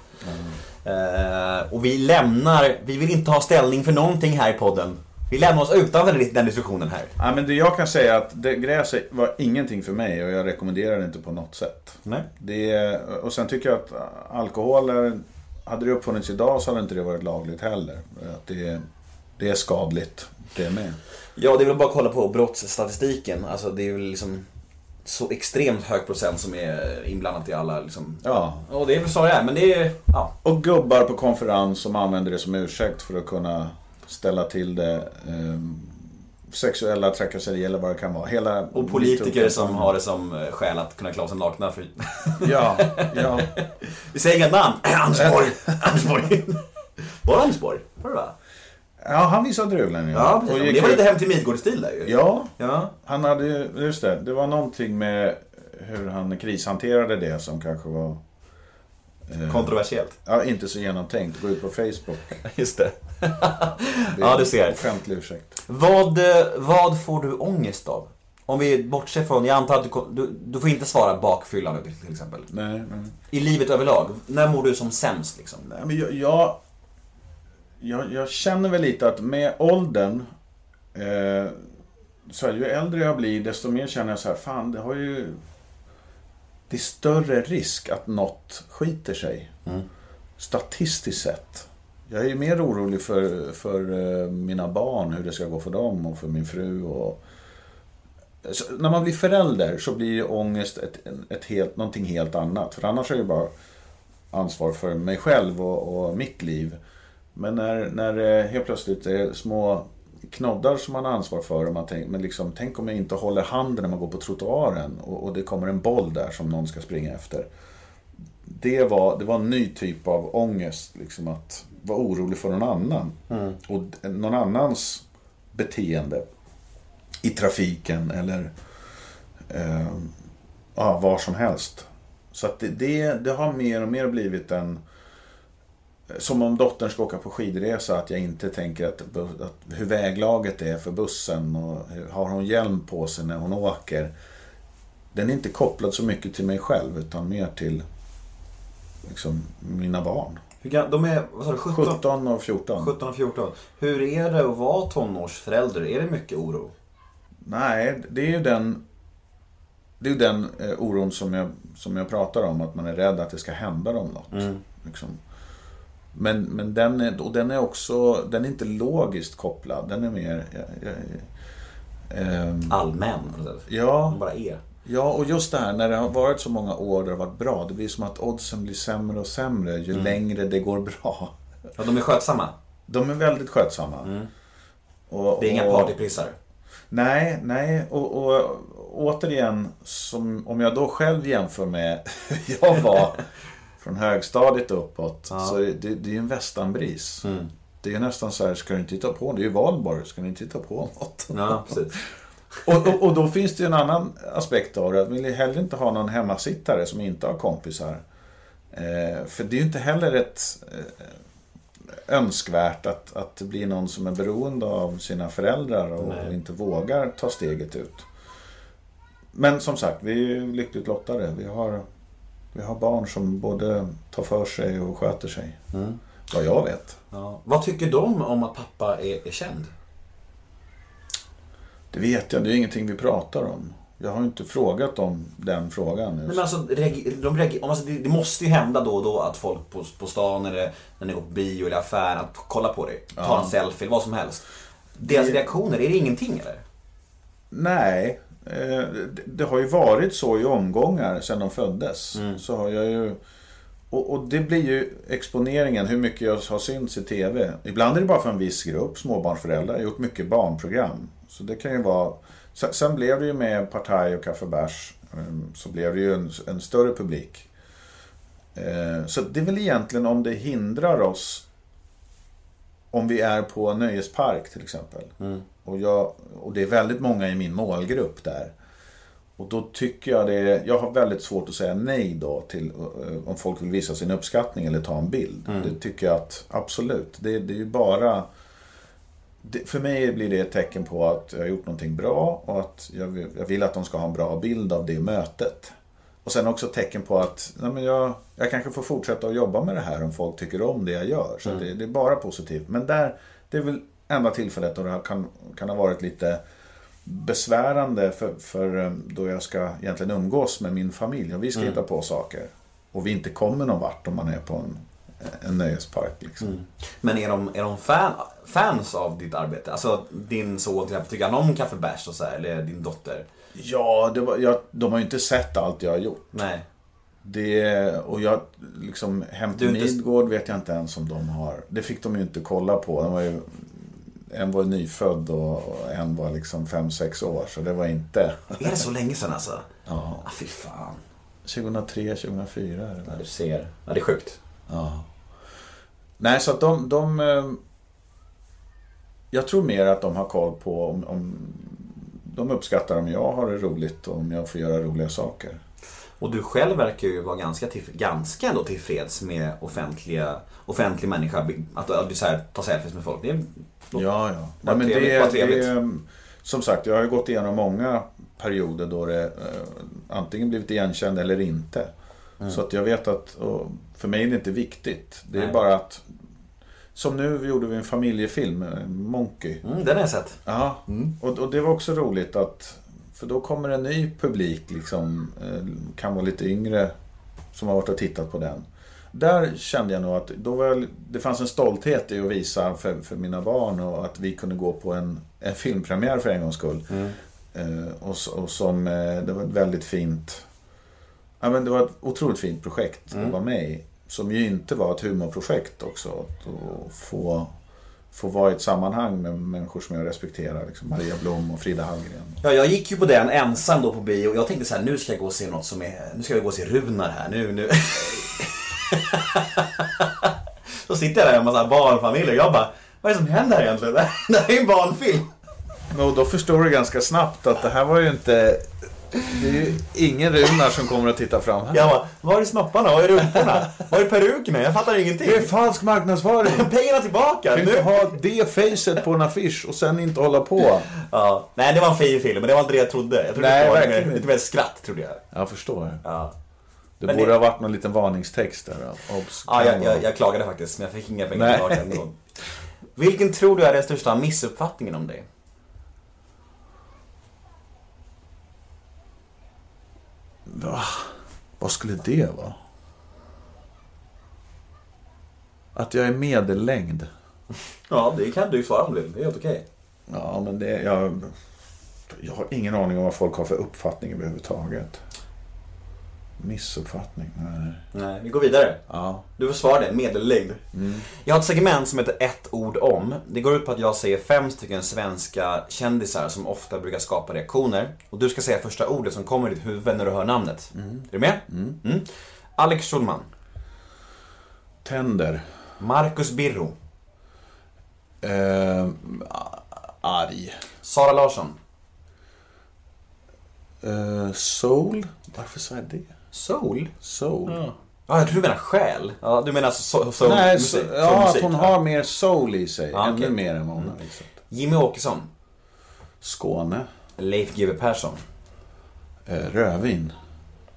Eh, och vi lämnar, vi vill inte ha ställning för någonting här i podden. Vi lämnar oss utanför den- diskussionen här. Ja, men det jag kan säga är att det, gräs var ingenting för mig och jag rekommenderar det inte på något sätt. Nej. Det och sen tycker jag att alkohol, är, hade det uppfunnits idag så hade inte det varit lagligt heller. Att det, är- det är skadligt det med. Ja, det är väl bara att kolla på brottsstatistiken. Alltså det är väl liksom så extremt hög procent som är inblandat i alla liksom. Ja. Och det är väl så det är, men det är, ja. Och gubbar på konferens som använder det som ursäkt för att kunna ställa till det. Eh, sexuella trakasserier eller vad det kan vara. Hela Och politiker som har det som eh, skäl att kunna klä sig nakna för... Ja, ja. Vi säger inga namn. Anders Borg. Anders Borg. Var det Anders Borg? Var det va? Ja, han visade drulen Ja, gick det var lite Hem till Midgård-stil där ju. Ja, Ja. han hade ju, just det, det var någonting med hur han krishanterade det som kanske var Kontroversiellt. Ja, inte så genomtänkt. Gå ut på Facebook. Just det. Det Ja, du ser. Offentlig ursäkt. Vad, eh, vad får du ångest av? Om vi bortser från, jag antar att du, du, du får inte svara bakfylla nu till exempel. Nej, nej. I livet överlag, när mår du som sämst liksom? Nej, men jag, jag, jag, jag känner väl lite att med åldern eh, så här, ju äldre jag blir desto mer känner jag så här, fan det har ju det är större risk att något skiter sig. Statistiskt sett. Jag är ju mer orolig för, för eh, mina barn, hur det ska gå för dem och för min fru. Och... Så, när man blir förälder så blir ångest ett, ett helt, någonting helt annat. För annars är det bara ansvar för mig själv och, och mitt liv. Men när, när helt plötsligt är små knoddar som man har ansvar för. Och man tänk, men liksom, tänk om jag inte håller handen när man går på trottoaren och, och det kommer en boll där som någon ska springa efter. Det var, det var en ny typ av ångest. Liksom att vara orolig för någon annan. Och d- någon annans beteende i trafiken eller eh, ja, var som helst. Så att det, det, det har mer och mer blivit en... Som om dottern ska åka på skidresa, att jag inte tänker att, att hur väglaget är för bussen och hur- har hon hjälm på sig när hon åker. Den är inte kopplad så mycket till mig själv utan mer till liksom, mina barn. De är, vad sa du, 17? 17 och 14. 17 och 14. Hur är det att vara tonårsförälder? Är det mycket oro? Nej, det är ju den, det är den eh, oron som jag, som jag pratar om. Att man är rädd att det ska hända dem något. Liksom. Men, men den, är, och den är också, den är inte logiskt kopplad. Den är mer... Jag, jag, ehm, Allmän ja, De bara är. ja, och just det här när det har varit så många år där det har varit bra. Det blir som att oddsen blir sämre och sämre ju längre det går bra. Ja, de är skötsamma. De är väldigt skötsamma. Och, Det är inga och- partyprissar. Nej, nej. Och, och återigen, som, om jag då själv jämför med hur jag var från högstadiet uppåt. Så är det, det är ju en västanbris. Det är nästan så här, ska du inte titta på? Det är ju valborg, ska ni inte titta på något? Ja. Och, och, och då finns det ju en annan aspekt av det. Jag vill ju heller inte ha någon hemmasittare som inte har kompisar. Eh, för det är ju inte heller ett eh, önskvärt att, att det blir någon som är beroende av sina föräldrar och, Nej. inte vågar ta steget ut. Men som sagt, vi är ju lyckligt lottade. Vi har, vi har barn som både tar för sig och sköter sig. Vad jag vet. Ja. Vad tycker de om att pappa är, är känd? Det vet jag, det är ingenting vi pratar om. Jag har inte frågat om den frågan. Nej, men alltså, de alltså, det, måste ju hända då och då att folk på, på stan eller när ni går på bio eller affären att kolla på dig. Ta Ja. en selfie vad som helst. Deras Det- reaktioner, är det ingenting eller? Nej, det, det har ju varit så i omgångar sedan de föddes. Så har jag ju... Och, och det blir ju exponeringen, hur mycket jag har synts i TV. Ibland är det bara för en viss grupp, småbarnsföräldrar. Jag har gjort mycket barnprogram. Så det kan ju vara... Sen, sen blev det ju med Partaj och Kaffe Bärs, eh, så blev det ju en, en större publik. Eh, Så det är väl egentligen om det hindrar oss om vi är på en nöjespark till exempel. Och, jag, och det är väldigt många i min målgrupp där. Och då tycker jag det jag har väldigt svårt att säga nej då till eh, om folk vill visa sin uppskattning eller ta en bild. Det tycker jag att absolut, det, det är ju bara det, för mig blir det ett tecken på att jag har gjort någonting bra och att jag vill, jag vill att de ska ha en bra bild av det mötet. Och sen också tecken på att nej men jag, jag kanske får fortsätta att jobba med det här om folk tycker om det jag gör. Så det, det är bara positivt. Men där, det är väl enda tillfället då det kan, kan ha varit lite besvärande för, för eh, då jag ska egentligen umgås med min familj och vi ska hitta på saker. Och vi inte kommer någon vart om man är på en, en nöjespark. Liksom. Men är de, är de fan, fans av ditt arbete? Alltså din son till exempel, tycker han om kaffe bärs och så här, eller din dotter? Ja, var, jag, de har ju inte sett allt jag har gjort. Nej. Det, och jag, liksom, Hem till inte- Midgård vet jag inte ens om de har. Det fick de ju inte kolla på. De var ju, en var nyfödd och en var liksom 5-6 år. Så det var inte... Är det så länge sedan alltså? Ja. Ah, fy fan. 2003, 2004 är det Ja, du ser. Ja, det är sjukt. Ja. Nej, så att de... de eh, jag tror mer att de har koll på om, om... De uppskattar om jag har det roligt och om jag får göra roliga saker. Och du själv verkar ju vara ganska, till, ganska ändå tillfreds med offentliga, offentlig människa. Att, att du så här, tar selfies med folk. Det är, Ja, ja. Vad men trevligt, det, det, är, som sagt, jag har ju gått igenom många perioder då det eh, antingen blivit igenkänd eller inte. Så att jag vet att, för mig är det inte viktigt. Det är Nej. bara att, som nu gjorde vi en familjefilm, eh, Monkey. mm, den har jag sett. Ja, och, och det var också roligt att, för då kommer en ny publik, liksom, eh, kan vara lite yngre, som har varit och tittat på den. Där kände jag nog att då var det fanns en stolthet i att visa för, för mina barn och att vi kunde gå på en, en filmpremiär för en gångs skull. Eh, och, och som, eh, det var ett väldigt fint, ja men det var ett otroligt fint projekt att vara med i. Som ju inte var ett humorprojekt också. Att, att få, få vara i ett sammanhang med människor som jag respekterar. Liksom Maria Blom och Frida Hallgren. Ja, jag gick ju på den ensam då på bio och jag tänkte så här, nu ska jag gå och se något som är, nu ska jag gå och se Runar här, nu, nu. Så sitter jag där med en massa barnfamiljer och jag bara, vad är det som händer egentligen? Det här är ju en barnfilm. Och då förstår du ganska snabbt att det här var ju inte... Det är ju ingen Runar som kommer att titta fram här. Jag bara, var är snopparna? Var är rumporna? Var är perukerna? Jag fattar ingenting. Det är falsk marknadsföring! Pengarna tillbaka! Du kan inte ha det facet på en affisch och sen inte hålla på. Ja. Nej, det var en fin film, men det var inte det jag trodde. Jag trodde Nej, det var verkligen lite mer skratt, trodde jag. Jag förstår. Ja, Det Men borde det- ha varit någon liten varningstext där. Obs, ja jag, jag, jag klagade faktiskt, men jag fick inga pengar tillbaka ändå. Vilken tror du är den största missuppfattningen om dig? Va? Vad skulle det vara? Att jag är medellängd. Ja, det kan du svara om du. Det är helt okej. Ja, men det... Jag, jag har ingen aning om vad folk har för uppfattning överhuvudtaget. Missuppfattning? Nej. Nej, vi går vidare. Ja. Du får svara det, medellängd. Jag har ett segment som heter ett ord om. Det går ut på att jag säger fem stycken svenska kändisar som ofta brukar skapa reaktioner. Och du ska säga första ordet som kommer i ditt huvud när du hör namnet. Är du med? Mm. Alex Schulman. Tänder. Marcus Birro. Eh, arg. Sara Larsson. Eh, soul? Varför sa jag det? Soul? Soul? Ja, jag tror du menar själ. Ja, du menar alltså so- soul, Nej, musik, så, ja, att soulmusik, hon ja. har mer soul i sig. Ja, Ännu okej. mer än vad hon har visat. Jimmy Åkesson. Skåne. Leif GW Persson. Eh, rödvin.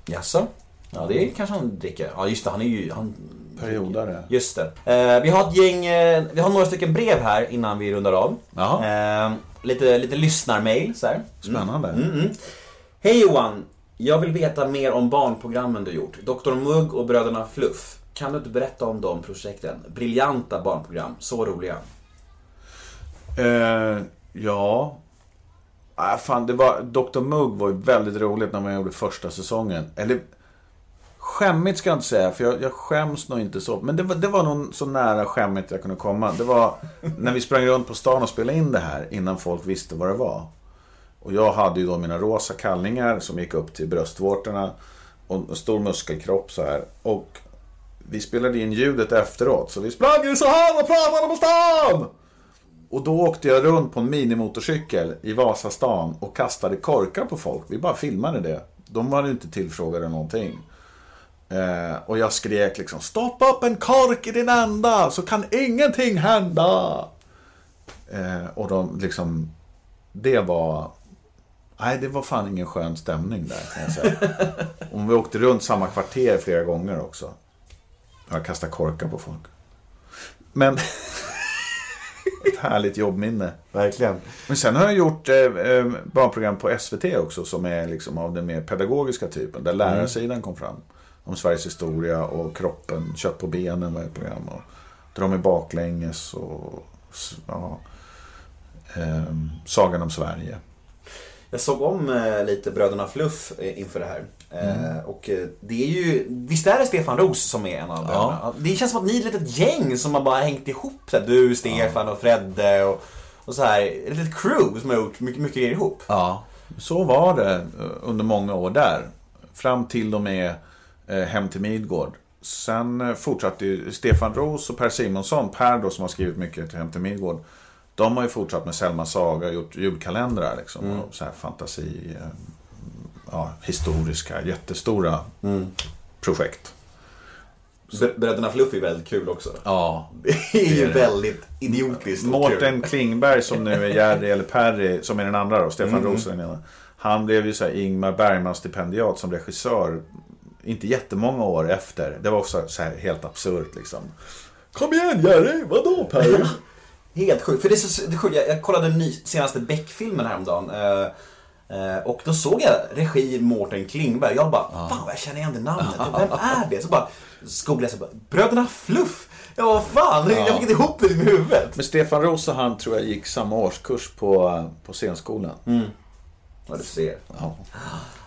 Jaså? Ja, det kanske han dricker. Ja, just det. Han är ju... Han... Periodare. Just det. Eh, vi har ett gäng... Eh, vi har några stycken brev här innan vi rundar av. Jaha. Eh, lite, lite lyssnarmail så här. Spännande. Mm, mm. Hej Johan! Jag vill veta mer om barnprogrammen du gjort. Dr Mugg och Bröderna Fluff. Kan du inte berätta om de projekten? Briljanta barnprogram, så roliga. Eh, ja. Ah, fan, det var, Dr Mugg var ju väldigt roligt när man gjorde första säsongen. Eller skämmigt ska jag inte säga, för jag, jag skäms nog inte så. Men det var, det var nog så nära skämmigt jag kunde komma. Det var när vi sprang runt på stan och spelade in det här innan folk visste vad det var. Och jag hade ju då mina rosa kallningar som gick upp till bröstvårtorna. Och en stor muskelkropp så här. Och vi spelade in ljudet efteråt. Så vi sprang ju så här och pratade på stan! Och då åkte jag runt på en minimotorcykel i Vasastan och kastade korkar på folk. Vi bara filmade det. De var inte tillfrågade någonting. Eh, och jag skrek liksom Stoppa upp en kork i din ända så kan ingenting hända. Eh, och de liksom Det var Nej, det var fan ingen skön stämning där kan jag säga. Och vi åkte runt samma kvarter flera gånger också. Jag kastade korkar på folk. Men ett härligt jobbminne. Verkligen. Men sen har jag gjort eh, eh, barnprogram på SVT också som är liksom av den mer pedagogiska typen. Där lärarsidan kom fram. Om Sveriges historia och kroppen, kött på benen var ett program. Och Dra mig baklänges och ja, eh, Sagan om Sverige. Jag såg om eh, lite Bröderna Fluff eh, inför det här. Eh, och eh, det är ju, visst är det Stefan Roos som är en av bröderna? Det känns som att ni är ett litet gäng som har bara hängt ihop. Så här, du, Stefan och Fredde och, och så här. Ett litet crew som har gjort mycket, mycket grejer ihop. Ja, så var det under många år där. Fram till och med Hem till Midgård. Sen fortsatte ju Stefan Roos och Per Simonsson, Per då som har skrivit mycket till Hem till Midgård. De har ju fortsatt med Selma Saga, gjort julkalendrar liksom. Och så här fantasi, eh, ja, historiska, jättestora projekt. Br- Bröderna Fluff är väldigt kul också. Ja, Det är ju väldigt idiotiskt och. Mårten Klingberg som nu är Jerry eller Perry, som är den andra då, Stefan den ena. Han blev ju så här Ingmar Bergman stipendiat som regissör, inte jättemånga år efter. Det var också så här helt absurt liksom. Kom igen Jerry, vadå Perry? Helt sjukt. För det är så, det är sjukt. Jag, jag kollade den ny, senaste Beck-filmen häromdagen. Eh, eh, och då såg jag regi Mårten Klingberg. Jag bara, fan vad jag känner igen det namnet. Vem är det? Så bara googlade jag Bröderna Fluff. Ja, vad fan. Jag fick inte ihop det i huvudet. Men Stefan och han tror jag gick samma årskurs på, på scenskolan. Ja, du ser. Ja.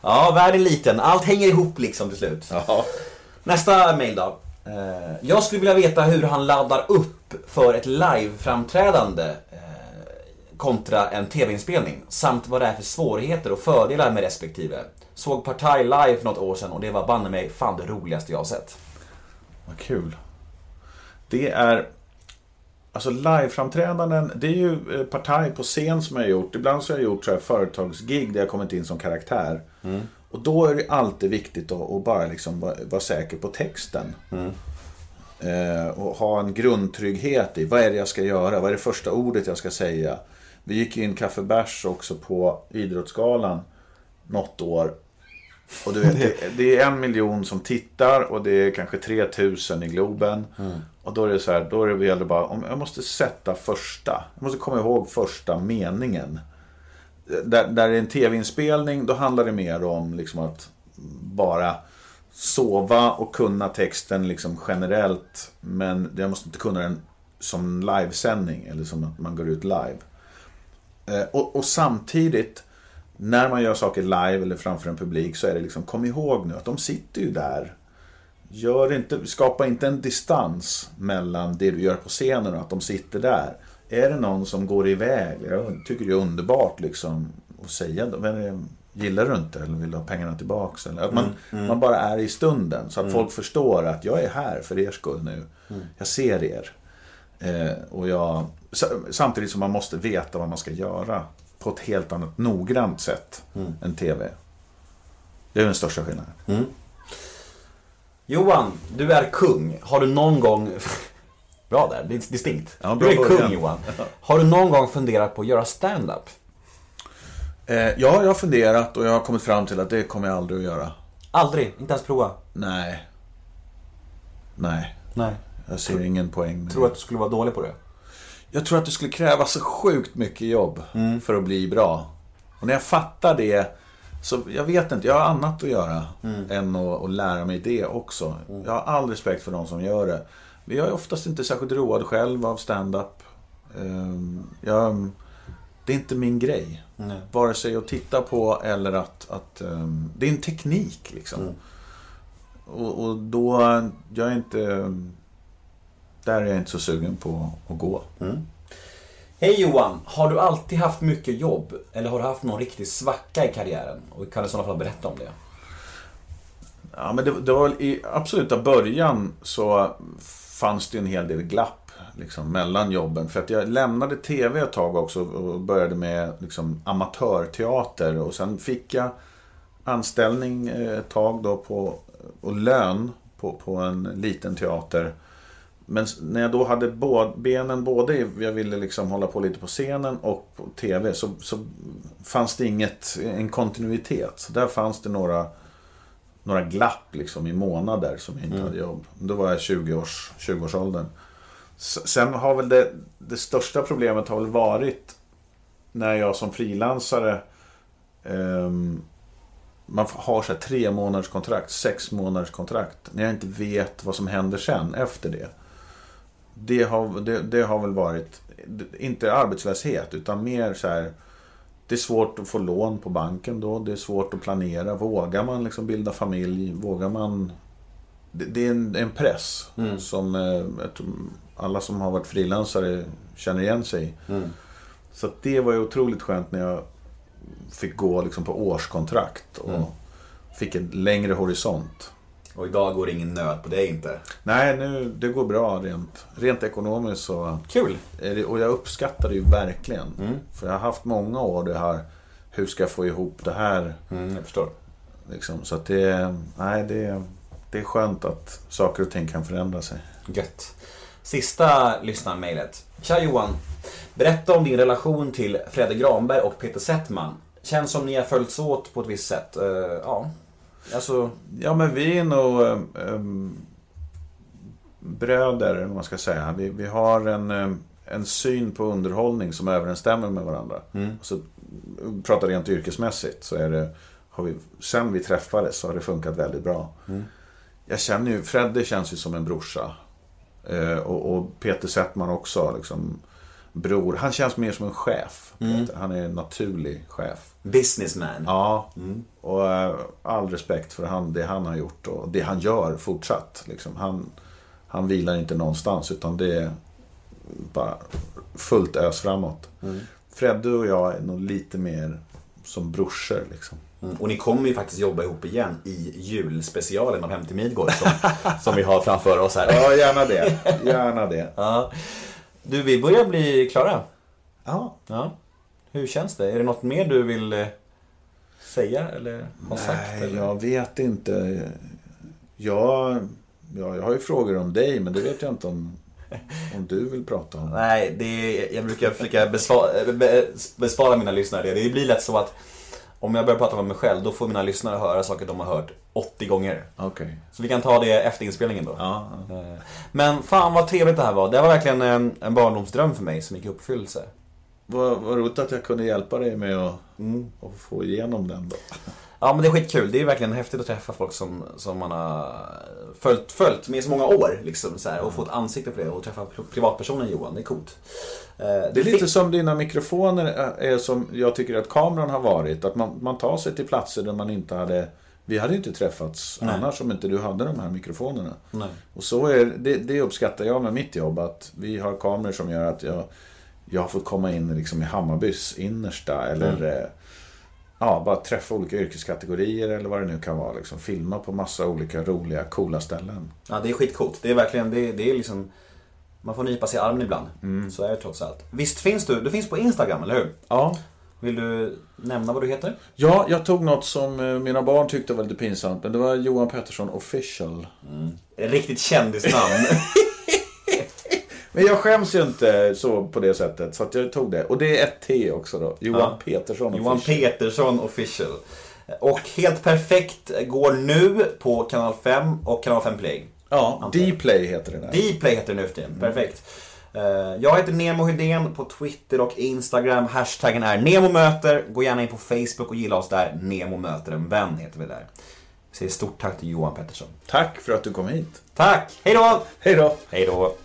Ja, världen är liten. Allt hänger ihop liksom till slut. Ja. Nästa mail då. Eh, jag skulle vilja veta hur han laddar upp för ett live-framträdande eh, kontra en tv-inspelning. Samt vad det är för svårigheter och fördelar med respektive. Såg Partaj live för något år sedan och det var banne mig fan det roligaste jag har sett. Vad kul. Det är... Alltså liveframträdanden, det är ju eh, partaj på scen som jag har gjort. Ibland så har jag gjort så här företagsgig där jag kommit in som karaktär. Och då är det alltid viktigt att, bara liksom vara, vara säker på texten. Eh, och ha en grundtrygghet i vad är det jag ska göra? Vad är det första ordet jag ska säga? Vi gick in kaffebärs också på Idrottsgalan något år. Och du vet, det, är en miljon som tittar och det är kanske 3000 i Globen. Och då är det så här, då är det gäller bara, om jag måste sätta första. Jag måste komma ihåg första meningen. Där, där det är en tv-inspelning, då handlar det mer om liksom att bara sova och kunna texten liksom generellt. Men jag måste inte kunna den som livesändning eller som att man går ut live. Eh, och, och samtidigt, när man gör saker live eller framför en publik så är det liksom, kom ihåg nu att de sitter ju där. Gör inte, skapa inte en distans mellan det du gör på scenen och att de sitter där. Är det någon som går iväg, jag tycker det är underbart liksom att säga då, Gillar du inte eller vill du ha pengarna tillbaks? Eller att man, man bara är i stunden så att folk förstår att jag är här för er skull nu. Jag ser er. Eh, och jag, sa- samtidigt som man måste veta vad man ska göra på ett helt annat noggrant sätt än TV. Det är den största skillnaden. Johan, du är kung. Har du någon gång... Bra där, distinkt. Ja, bra du är början. kung Johan. Har du någon gång funderat på att göra stand-up? Eh, ja, jag har funderat och jag har kommit fram till att det kommer jag aldrig att göra. Aldrig, inte ens prova. Nej. Nej, Nej. jag ser ingen poäng med Tror du att du skulle vara dålig på det? Jag tror att det skulle kräva så sjukt mycket jobb för att bli bra. Och när jag fattar det Så jag vet inte, jag har annat att göra än att, att lära mig det också. Jag har all respekt för de som gör det. Men jag är oftast inte särskilt road själv av stand-up. Ehm, jag, det är inte min grej. Vare sig att titta på eller att... att ehm, det är en teknik liksom. Och, och då, jag är inte... Där är jag inte så sugen på att gå. Hej Johan, har du alltid haft mycket jobb? Eller har du haft någon riktig svacka i karriären? Och kan du i sådana fall berätta om det? Ja, men det, det var i absoluta början så fanns det en hel del glapp liksom, mellan jobben. För att jag lämnade TV ett tag också och började med liksom, amatörteater. Och sen fick jag anställning eh, ett tag då på, och lön på, på en liten teater. Men när jag då hade benen både, jag ville liksom hålla på lite på scenen och på TV, så, så fanns det inget, en kontinuitet. Så där fanns det några några glapp liksom i månader som jag inte hade jobb. Då var jag 20-års, 20-årsåldern. S- Sen har väl det, det största problemet har väl varit när jag som frilansare ehm, man har så här tre månaders kontrakt, sex månaders kontrakt. När jag inte vet vad som händer sen efter det. Det har, det, det har väl varit, inte arbetslöshet utan mer så här det är svårt att få lån på banken då. Det är svårt att planera. Vågar man liksom bilda familj? Vågar man... Det, det är en, en press som eh, alla som har varit frilansare känner igen sig i. Så att det var ju otroligt skönt när jag fick gå liksom på årskontrakt och fick en längre horisont. Och idag går det ingen nöd på dig inte. Nej, nu, det går bra rent, rent ekonomiskt så... Kul! Och jag uppskattar det ju verkligen. För jag har haft många år det här, hur ska jag få ihop det här? Mm, jag förstår. Liksom. Så att det, nej, det, det är skönt att saker och ting kan förändra sig. Gött. Sista lyssnarmailet. Tja Johan. Berätta om din relation till Fredrik Granberg och Peter Settman. Känns som ni har följts åt på ett visst sätt. Eh, ja. Alltså, Ja, men vi är nog ehm, bröder, vad man ska säga. Vi, vi har en, ehm, en syn på underhållning som överensstämmer med varandra. Så, pratar rent yrkesmässigt så är det, har vi, sen vi träffades så har det funkat väldigt bra. Jag känner ju, Fredde känns ju som en brorsa. Eh, och, och Peter Settman också, liksom bror. Han känns mer som en chef. Peter. Han är en naturlig chef. businessman. Ja, och eh, all respekt för han, det han har gjort och det han gör fortsatt. Liksom. Han, han vilar inte någonstans utan det är bara fullt ös framåt. Fredde och jag är nog lite mer som brorsor. Liksom. Mm. Och ni kommer ju faktiskt jobba ihop igen i julspecialen av Hem till Midgård som, som vi har framför oss här. Ja, gärna det. Gärna det. Ja. Du, vi börjar bli klara. Ja. Ja. Hur känns det? Är det något mer du vill eh, säga eller ha sagt? Nej, eller? jag vet inte. Jag, ja, jag har ju frågor om dig, men det vet jag inte om, om du vill prata om. Nej, det är, jag brukar försöka besvara, be, bespara mina lyssnare det. Det blir lätt så att om jag börjar prata om mig själv, då får mina lyssnare höra saker de har hört 80 gånger. Okej. Så vi kan ta det efter inspelningen då. Ja, ja. Eh, Men fan vad trevligt det här var. Det var verkligen en, en barndomsdröm för mig som gick i uppfyllelse. Vad, vad roligt att jag kunde hjälpa dig med att, att få igenom den då. Ja men det är skitkul. Det är verkligen häftigt att träffa folk som, som man har följt, följt med så många år. Liksom, så här, och få ett ansikte på det och träffa privatpersonen Johan. Det är coolt. Eh, Det är lite som dina mikrofoner är som jag tycker att kameran har varit. Att man, man tar sig till platser där man inte hade... Vi hade ju inte träffats annars om inte du hade de här mikrofonerna. Nej. Och så är det, det uppskattar jag med mitt jobb. Att vi har kameror som gör att jag, jag har fått komma in liksom i Hammarbys innersta. Eller eh, ja, bara träffa olika yrkeskategorier eller vad det nu kan vara. Liksom, filma på massa olika roliga, coola ställen. Ja, det är skitcoolt. Det är verkligen, det, det är liksom... Man får nypa sig i armen ibland. Mm. Så är det trots allt. Visst finns du? Du finns på Instagram, eller hur? Ja, Vill du nämna vad du heter? Ja, jag tog något som eh, mina barn tyckte var lite pinsamt. Men det var Johan Pettersson official. Ett riktigt kändisnamn. Men jag skäms ju inte så på det sättet. Så att jag tog det. Och det är ett T också då. Johan Ja. Petersson Johan official. Petersson official. Och Helt Perfekt går nu på kanal 5 och kanal 5 Play. Ja, Dplay heter det där. Dplay heter det nu för tiden. Perfekt. Eh, Jag heter Nemo Hedén på Twitter och Instagram. Hashtaggen är NEMOMÖTER. Gå gärna in på Facebook och gilla oss där. Nemo möter en vän heter vi där. Vi säger stort tack till Johan Pettersson. Tack för att du kom hit. Tack! Hej då! Hej då! Hej då!